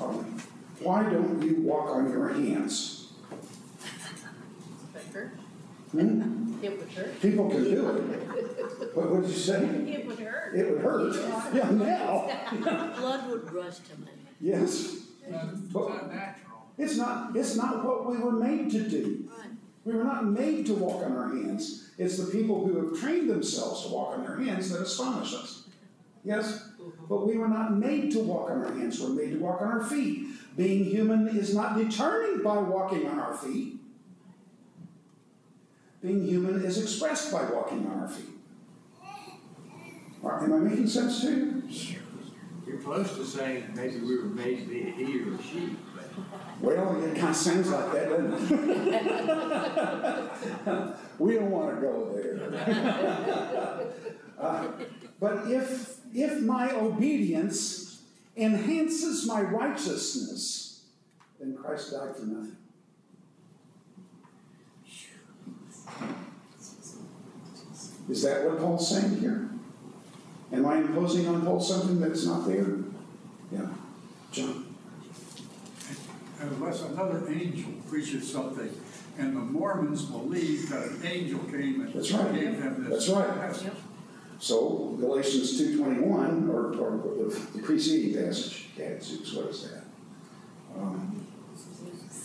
Um, why don't you walk on your hands? Hmm? It would hurt. People can do it. What would you say? It would hurt. It would hurt. Yeah, now. Blood would rush to my head. Yes. But it's not, natural. it's not it's not what we were made to do. Right. We were not made to walk on our hands. It's the people who have trained themselves to walk on their hands that astonish us. Yes? Mm-hmm. But we were not made to walk on our hands. We're made to walk on our feet. Being human is not determined by walking on our feet. Being human is expressed by walking on our feet. Am I making sense to you? You're close to saying maybe we were made to be a he or a she, but Well, it kind of sounds like that, doesn't it? We don't want to go there. Uh, But if, if my obedience enhances my righteousness, then Christ died for nothing. Is that what Paul's saying here? Am I imposing on Paul something that's not there? Yeah. John? unless another angel preaches something. And the Mormons believe that an angel came and That's right. gave them this. That's right. message. So Galatians two twenty-one, or, or the the preceding passage, Gadzooks, what is that? Um,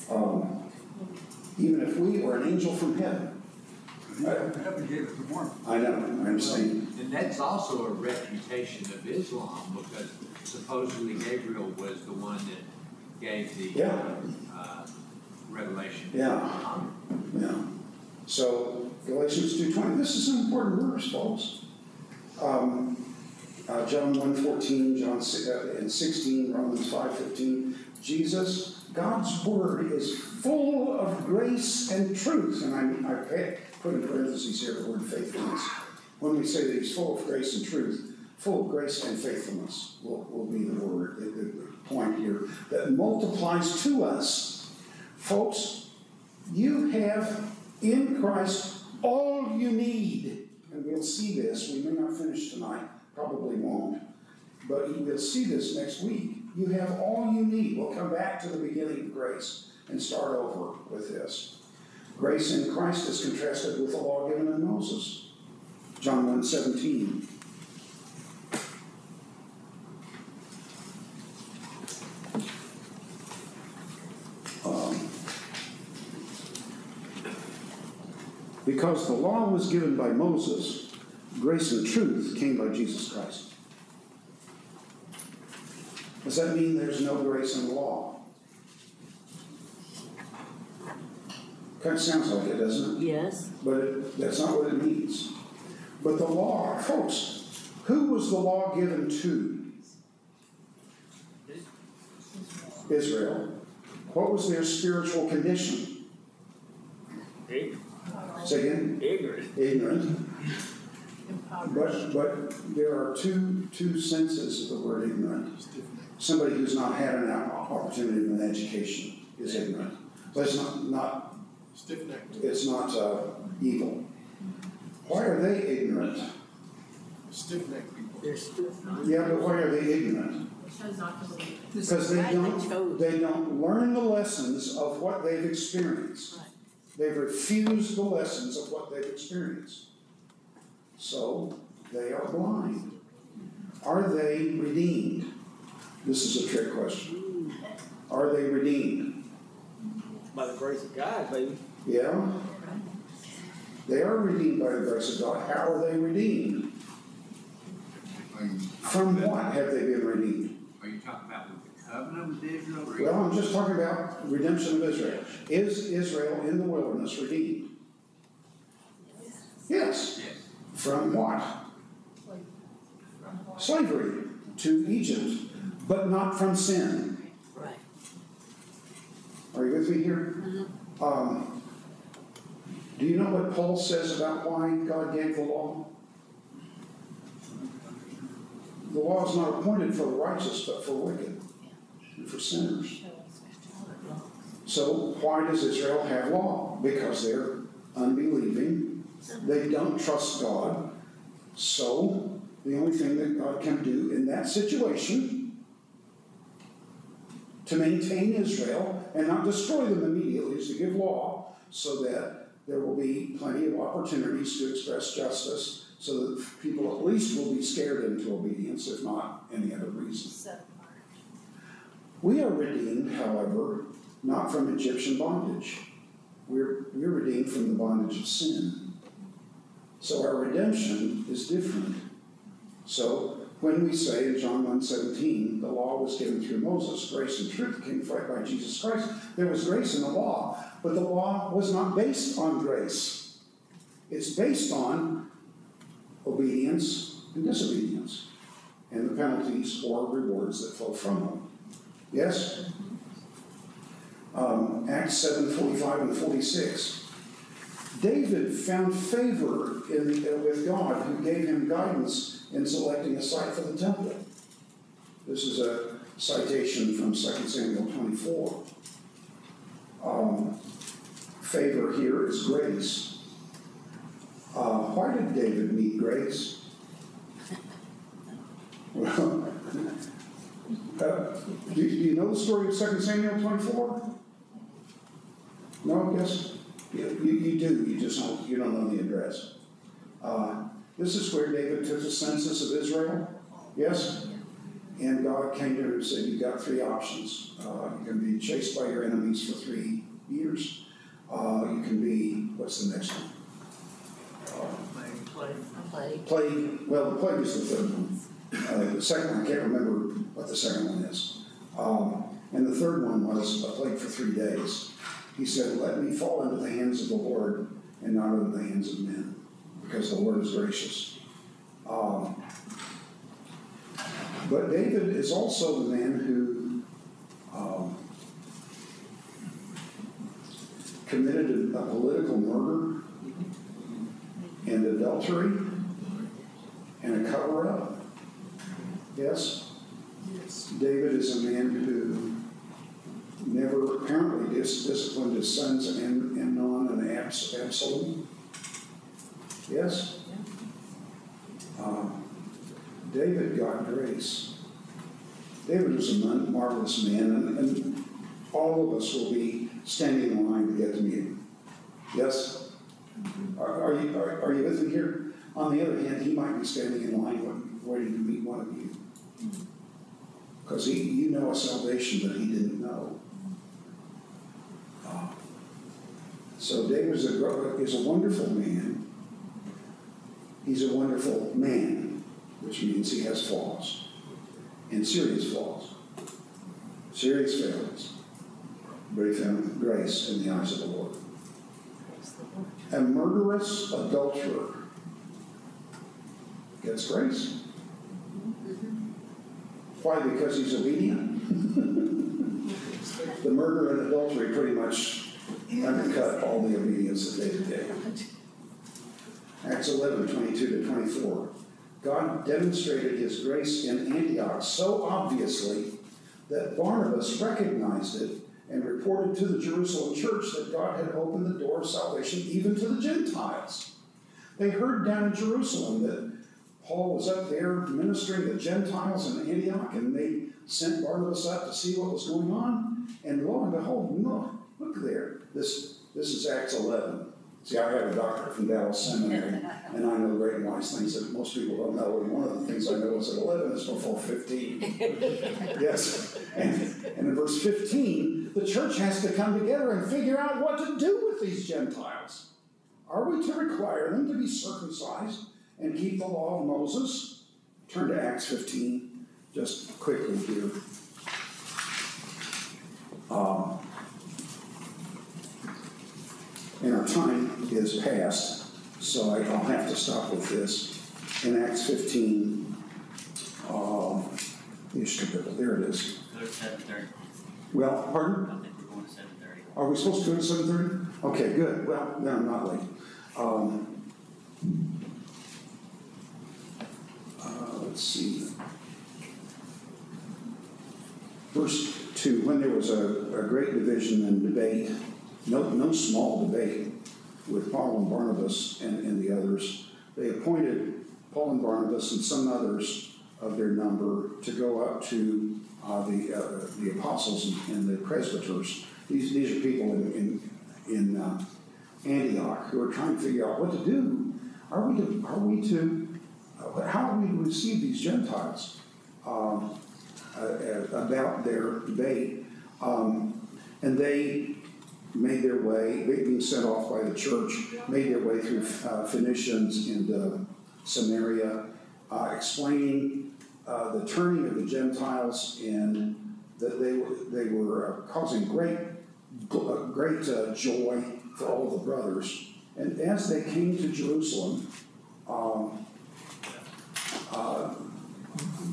um, Even if we or an angel from heaven, Heaven gave it to Mormon. I know, I understand, And that's also a refutation of Islam because supposedly Gabriel was the one that gave the Yeah. uh, revelation. yeah, yeah. So Galatians two twenty, this is an important verse, folks. Um, uh, John one fourteen, John si- uh, and sixteen, Romans five fifteen. Jesus, God's word is full of grace and truth, and I, I pa- put in parentheses here the word faithfulness. When we say that he's full of grace and truth, full of grace and faithfulness will, will be the word, the, the point here, that multiplies to us. Folks, you have in Christ all you need. And we'll see this. We may not finish tonight, probably won't. But you will see this next week. You have all you need. We'll come back to the beginning of grace and start over with this. Grace in Christ is contrasted with the law given in Moses. John 1 17. Um, Because the law was given by Moses, grace and truth came by Jesus Christ. Does that mean there's no grace in the law? Kind of sounds like it, doesn't it? Yes, But it, that's not what it means. But the law, folks, who was the law given to? Israel. What was their spiritual condition? Say again? Ignorant. Ignorant. But, but there are two, two senses of the word ignorant. Somebody who's not had an opportunity of an education is ignorant. But it's not, not, Stiff-necked. it's not, uh, evil. Why are they ignorant? Stiff-necked people. They're still not. Yeah, but why are they ignorant? Chose not to believe. Because they don't, chose. they don't learn the lessons of what they've experienced. Right. They've refused the lessons of what they've experienced. So they are blind. Are they redeemed? This is a trick question. Are they redeemed? By the grace of God, baby. Yeah? They are redeemed by the grace of God. How are they redeemed? From what have they been redeemed? Are you talking about with the covenant with Israel? or- Well, I'm just talking about redemption of Israel. Is Israel in the wilderness redeemed? Yes. Yes. From what? Slavery to Egypt, but not from sin. Right. Are you with me here? Um, do you know what Paul says about why God gave the law? The law is not appointed for the righteous, but for wicked and for sinners. So why does Israel have law? Because they're unbelieving. They don't trust God. So the only thing that God can do in that situation to maintain Israel and not destroy them immediately is to give law so that there will be plenty of opportunities to express justice so that people at least will be scared into obedience, if not any other reason. We are redeemed, however, not from Egyptian bondage. We're, we're redeemed from the bondage of sin. So our redemption is different. So when we say in John 1.17, the law was given through Moses, grace and truth came by Jesus Christ, there was grace in the law, but the law was not based on grace. It's based on obedience and disobedience, and the penalties or rewards that flow from them. Yes? Um, Acts seven forty-five and forty-six. David found favor in, uh, with God, who gave him guidance in selecting a site for the temple. This is a citation from 2 Samuel 24. Um, favor here is grace. Uh, why did David need grace? Well, uh, do, do you know the story of 2 Samuel 24? No, yes? You, you, you do, you just don't, you don't know the address. Uh, this is where David took the census of Israel, yes? And God came to him and said, You've got three options. Uh, you can be chased by your enemies for three years. Uh, you can be, what's the next one? Plague. Plague, well, the plague is the third one. Uh, the second one, I can't remember what the second one is. Um, and the third one was a plague for three days. He said, Let me fall into the hands of the Lord and not into the hands of men, because the Lord is gracious. Um, but David is also the man who um, committed a, a political murder and adultery and a cover up. Yes? David is a man who never apparently dis- disciplined his sons Am- Amnon and Abs- Absalom. Yes? Um, David got grace. David was a marvelous man, and, and all of us will be standing in line to get to meet him. Yes? Are, are you, are, are you with me here? On the other hand, he might be standing in line waiting- waiting to meet one of you. Because he, you know a salvation that he didn't know. Uh, So David is a, gro- is a wonderful man. He's a wonderful man, which means he has flaws, and serious flaws, serious failings. But he found grace in the eyes of the Lord. A murderous adulterer gets grace. Why? Because he's obedient? the murder and adultery pretty much undercut all the obedience that David gave. Acts 11, 22 to 24. God demonstrated his grace in Antioch so obviously that Barnabas recognized it and reported to the Jerusalem church that God had opened the door of salvation even to the Gentiles. They heard down in Jerusalem that Paul was up there ministering to the Gentiles in Antioch, and they sent Barnabas up to see what was going on. And lo and behold, look, look there. This, this is Acts 11. See, I have a doctorate from Dallas Seminary, and I know great and wise things that most people don't know. And one of the things I know is that 11 is before 15. yes. And, and in verse 15, the church has to come together and figure out what to do with these Gentiles. Are we to require them to be circumcised and keep the law of Moses? Turn to Acts 15, just quickly here. And our time is past, so I- I'll have to stop with this. In Acts 15, um, there it is. Go to seven thirty. Well, pardon? I think we're going to seven thirty. Are we supposed to do it at seven thirty? Okay, good, well, then I'm not late. Um, uh, let's see. Verse two, when there was a, a great division and debate, no, no small debate with Paul and Barnabas and, and the others, they appointed Paul and Barnabas and some others of their number to go up to uh, the, uh, the apostles and, and the presbyters. These, these are people in, in, in uh, Antioch who are trying to figure out what to do. Are we to, are we to, uh, how are we to receive these Gentiles um, uh, uh, about their debate? Um, and they made their way, being sent off by the church, made their way through uh, Phoenicians and uh, Samaria, uh, explaining uh, the turning of the Gentiles and that they were, they were uh, causing great, uh, great joy for all the brothers. And as they came to Jerusalem, um,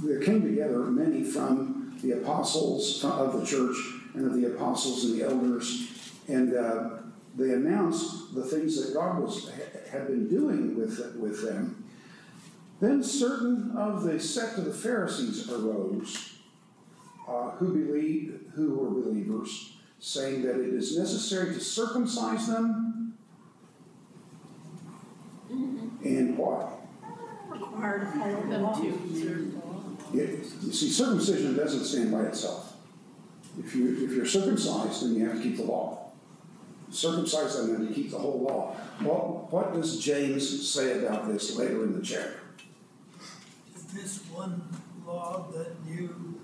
there came together many from the apostles of the church and of the apostles and the elders, and uh, they announced the things that God was had been doing with with them. Then certain of the sect of the Pharisees arose, uh, who believed, who were believers, saying that it is necessary to circumcise them, and what? Required to follow Them to observe. It, you see, circumcision doesn't stand by itself. If you, if you're circumcised, then you have to keep the law. Circumcise them and you keep the whole law. Well, what does James say about this later in the chapter? Is this one law that you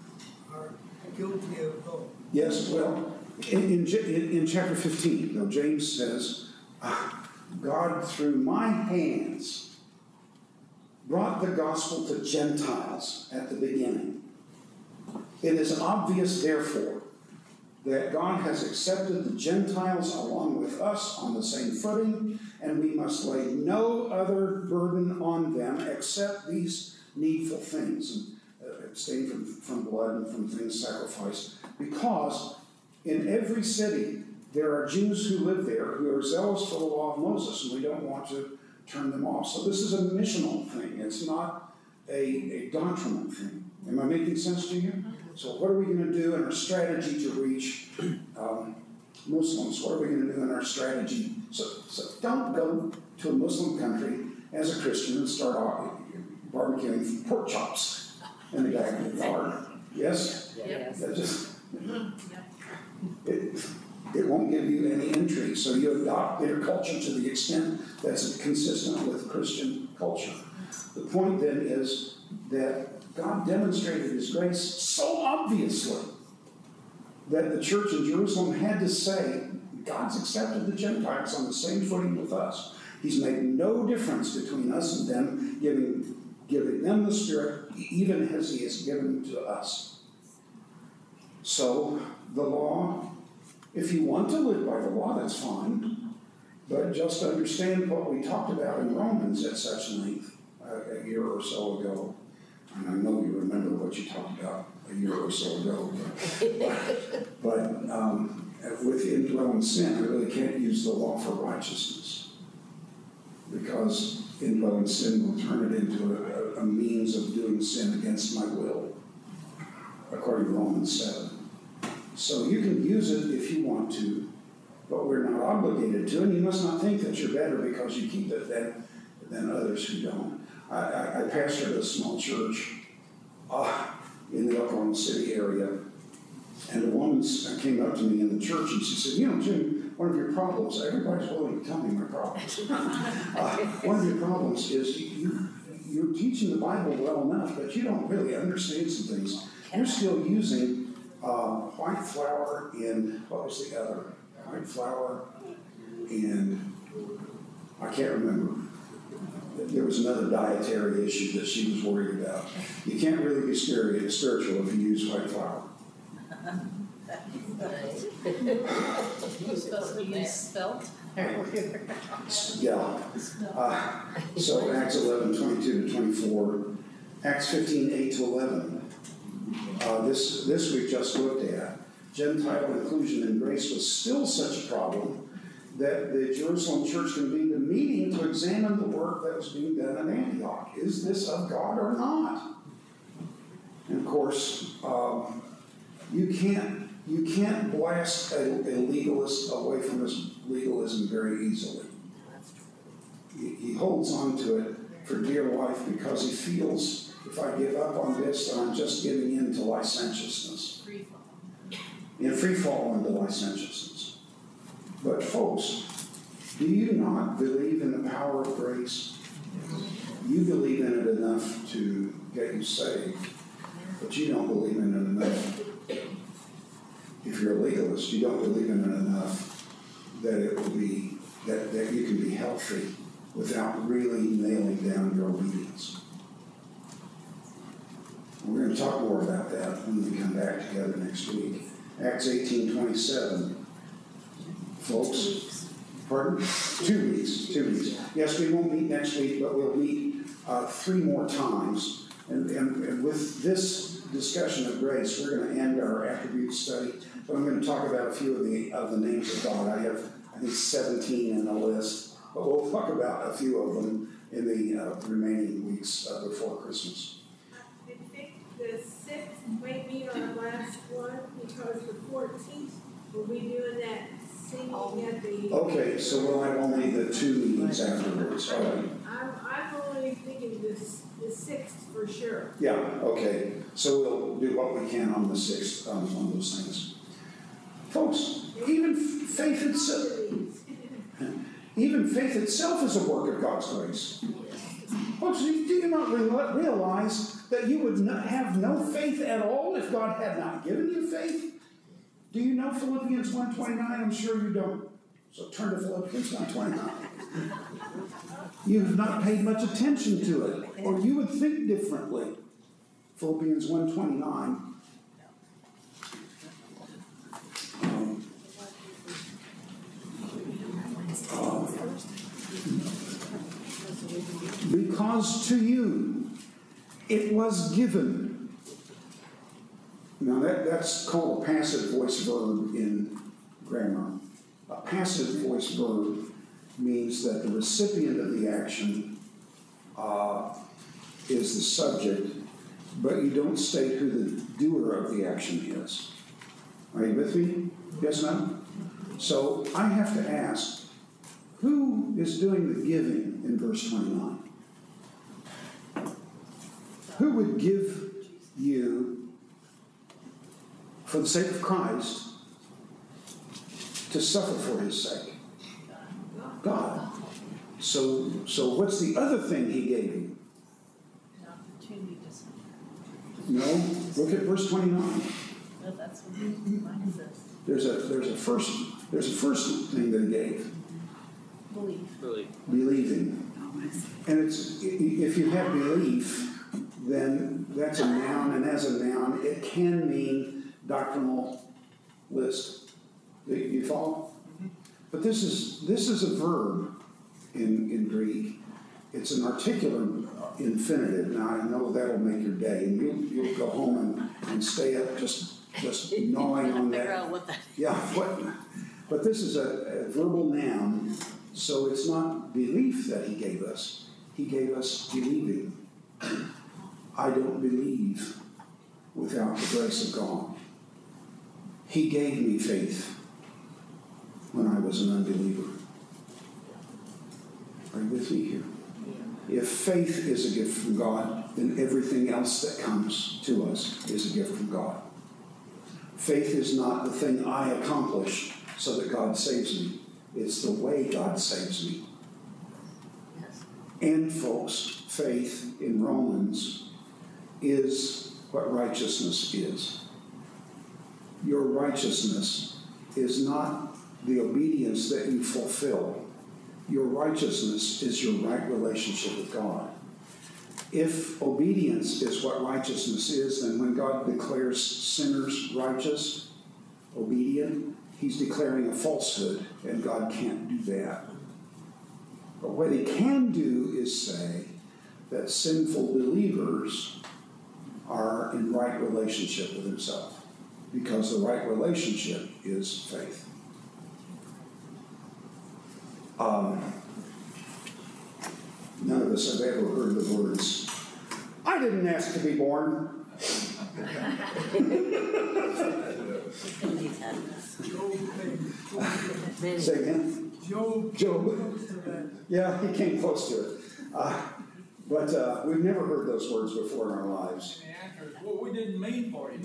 are guilty of? Oh, Yes, well, in, in, in, chapter fifteen, though, James says, "Ah, God through my hands brought the gospel to Gentiles at the beginning. It is obvious, therefore, that God has accepted the Gentiles along with us on the same footing, and we must lay no other burden on them except these needful things, and uh, abstain from, from blood and from things sacrificed, because in every city there are Jews who live there who are zealous for the law of Moses, and we don't want to turn them off. So this is a missional thing, it's not a, a doctrinal thing. Am I making sense to you? So what are we gonna do in our strategy to reach um, Muslims? What are we gonna do in our strategy? So, so don't go to a Muslim country as a Christian and start off barbecuing pork chops in the backyard. Yes? Yep. That just, it, it won't give you any entry, so you adopt their culture to the extent that's consistent with Christian culture. The point then is that God demonstrated His grace so obviously that the church in Jerusalem had to say, God's accepted the Gentiles on the same footing with us. He's made no difference between us and them, giving, giving them the Spirit, even as He has given to us. So, the law, if you want to live by the law, that's fine. But just understand what we talked about in Romans at such length uh, a year or so ago. And I know you remember what you talked about a year or so ago. But, but um, with indwelling sin, I really can't use the law for righteousness. Because indwelling sin will turn it into a, a means of doing sin against my will, according to Romans 7. So you can use it if you want to, but we're not obligated to, and you must not think that you're better because you keep it than, than others who don't. I, I, I pastored a small church uh, in the Oklahoma City area, and a woman came up to me in the church and she said, You know, Jim, one of your problems, everybody's willing to tell me my problems. uh, one of your problems is you, you, you're teaching the Bible well enough, but you don't really understand some things. You're still using uh, white flour and what was the other? White flour and I can't remember. There was another dietary issue that she was worried about. You can't really be spiri- spiritual if you use white flour. You supposed to use spelt? Yeah. Uh, so Acts 11, 22 to 24, Acts 15, 8 to 11. Uh, this, this we just looked at. Gentile inclusion and grace was still such a problem that the Jerusalem church convened a meeting to examine the work that was being done in Antioch. Is this of God or not? And of course, um, you can't you can't blast a, a legalist away from his legalism very easily. He, he holds on to it for dear life because he feels if I give up on this, then I'm just giving in to licentiousness. Free fall. In free fall into licentiousness. But folks, do you not believe in the power of grace? You believe in it enough to get you saved, but you don't believe in it enough. If you're a legalist, you don't believe in it enough that it will be, that, that you can be healthy without really nailing down your obedience. We're gonna talk more about that when we come back together next week. Acts eighteen twenty-seven. Folks, pardon? Two weeks, two weeks. Yes, we won't meet next week, but we'll meet, uh, three more times. And, and, and with this discussion of grace, we're gonna end our attribute study, but I'm gonna talk about a few of the, of the names of God. I have, I think seventeen in the list, but we'll talk about a few of them in the, uh, remaining weeks, uh, before Christmas. I think the sixth might be our last one, because the fourteenth, we'll be doing that singing at the. Okay, so we'll have only the two meetings afterwards, all right. I'm, I'm only thinking this, the sixth for sure. Yeah, okay, so we'll do what we can on the sixth, on, on those things. Folks, even faith itself, even faith itself is a work of God's grace. Folks, do you not real- realize that you would not have no faith at all if God had not given you faith? Do you know Philippians one twenty-nine? I'm sure you don't. So turn to Philippians one twenty-nine. You have not paid much attention to it, or you would think differently. Philippians one twenty-nine. Um, Because to you it was given. Now that, that's called a passive voice verb in grammar. A passive voice verb means that the recipient of the action uh, is the subject, but you don't state who the doer of the action is. Are you with me? Yes, no? So I have to ask, who is doing the giving in verse 29? Who would give you, for the sake of Christ, to suffer for his sake? God. So, so what's the other thing he gave you? An opportunity to, s- No, look at verse 29. no, that's what mine says, There's a, there's a first, there's a first thing that he gave, believe. Really? believing. And it's, i- i- if you have belief, then that's a noun, and as a noun, it can mean doctrinal list. You- You follow? Mm-hmm. But this is, this is a verb in, in Greek. It's an articular infinitive. Now, I know that'll make your day, and you'll, you'll go home and, and stay up just, just gnawing on that. Figure out what that Yeah, what, but this is a, a verbal noun, so it's not belief that he gave us. He gave us believing. I don't believe without the grace of God. He gave me faith when I was an unbeliever. Are you with me here? If faith is a gift from God, then everything else that comes to us is a gift from God. Faith is not the thing I accomplish so that God saves me. It's the way God saves me. And folks, faith in Romans is what righteousness is. Your righteousness is not the obedience that you fulfill. Your righteousness is your right relationship with God. If obedience is what righteousness is, then when God declares sinners righteous, obedient, he's declaring a falsehood, and God can't do that. But what he can do is say that sinful believers are in right relationship with himself, because the right relationship is faith. Um, none of us have ever heard the words, I didn't ask to be born. Say again? Job. Yeah, he came close to it. Uh, but uh, we've never heard those words before in our lives. The answer is, well, we didn't mean for you.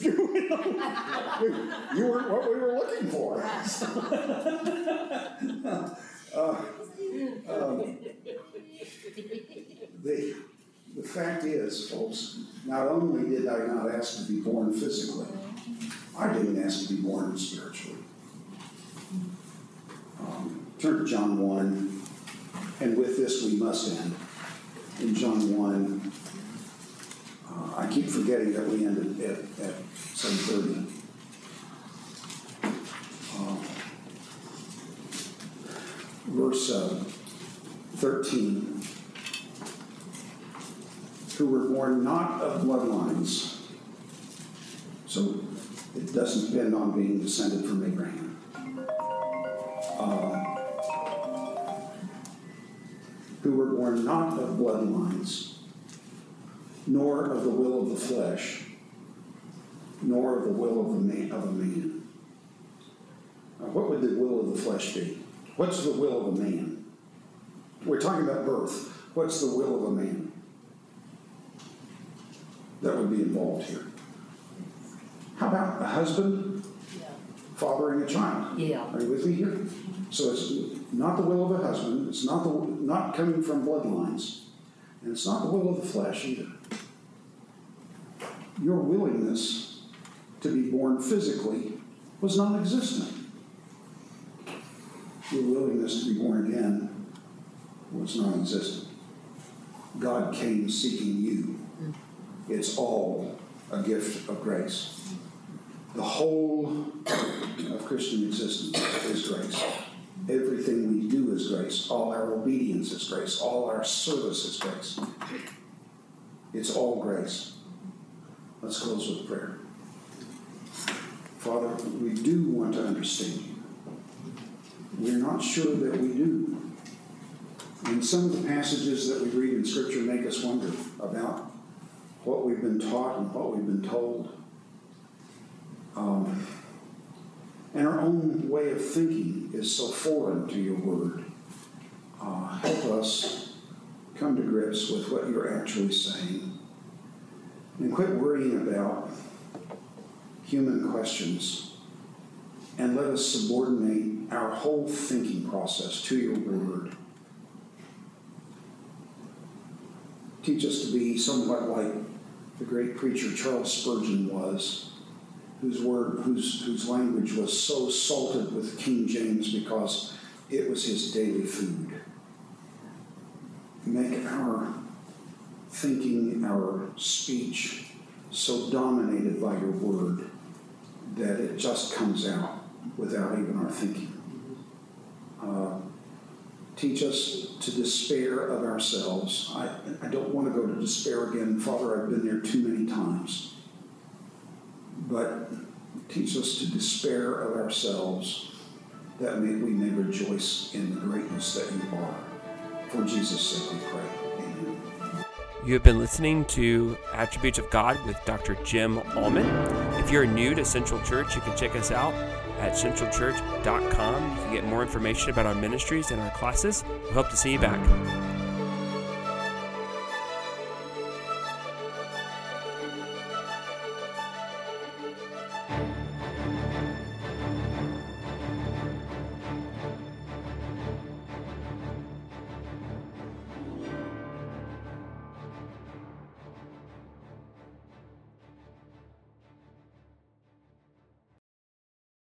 You weren't what we were looking for. Uh, um, The, the fact is, folks, not only did I not ask to be born physically, I didn't ask to be born spiritually. Um, Turn to John 1, and with this we must end. In John 1, uh, I keep forgetting that we ended at, at 7:30. Uh, Verse uh, 13. who were born not of bloodlines. So it doesn't depend on being descended from Abraham. Uh, who were born not of bloodlines, nor of the will of the flesh, nor of the will of, the man, of a man. Now, what would the will of the flesh be? What's the will of a man? We're talking about birth. What's the will of a man? That would be involved here. How about a husband fathering a child? Yeah. Are you with me here? So it's not the will of a husband, it's not the not coming from bloodlines, and it's not the will of the flesh either. Your willingness to be born physically was non existent. Your willingness to be born again was non existent. God came seeking you. It's all a gift of grace. The whole of Christian existence is grace. Everything we do is grace. All our obedience is grace. All our service is grace. It's all grace. Let's close with prayer. Father, we do want to understand you. We're not sure that we do. And some of the passages that we read in Scripture make us wonder about what we've been taught and what we've been told. Um, and our own way of thinking is so foreign to your word. Uh, help us come to grips with what you're actually saying and quit worrying about human questions and let us subordinate our whole thinking process to your word. Teach us to be somewhat like the great preacher Charles Spurgeon was, whose word, whose, whose language was so salted with King James because it was his daily food. Make our thinking, our speech so dominated by your word that it just comes out without even our thinking. Uh, teach us to despair of ourselves. I, I don't want to go to despair again. Father, I've been there too many times. But teach us to despair of ourselves that may, we may rejoice in the greatness that you are. For Jesus' sake we pray. You have been listening to Attributes of God with Dr. Jim Allman. If you're new to Central Church, you can check us out at centralchurch.com. You can get more information about our ministries and our classes. We hope to see you back.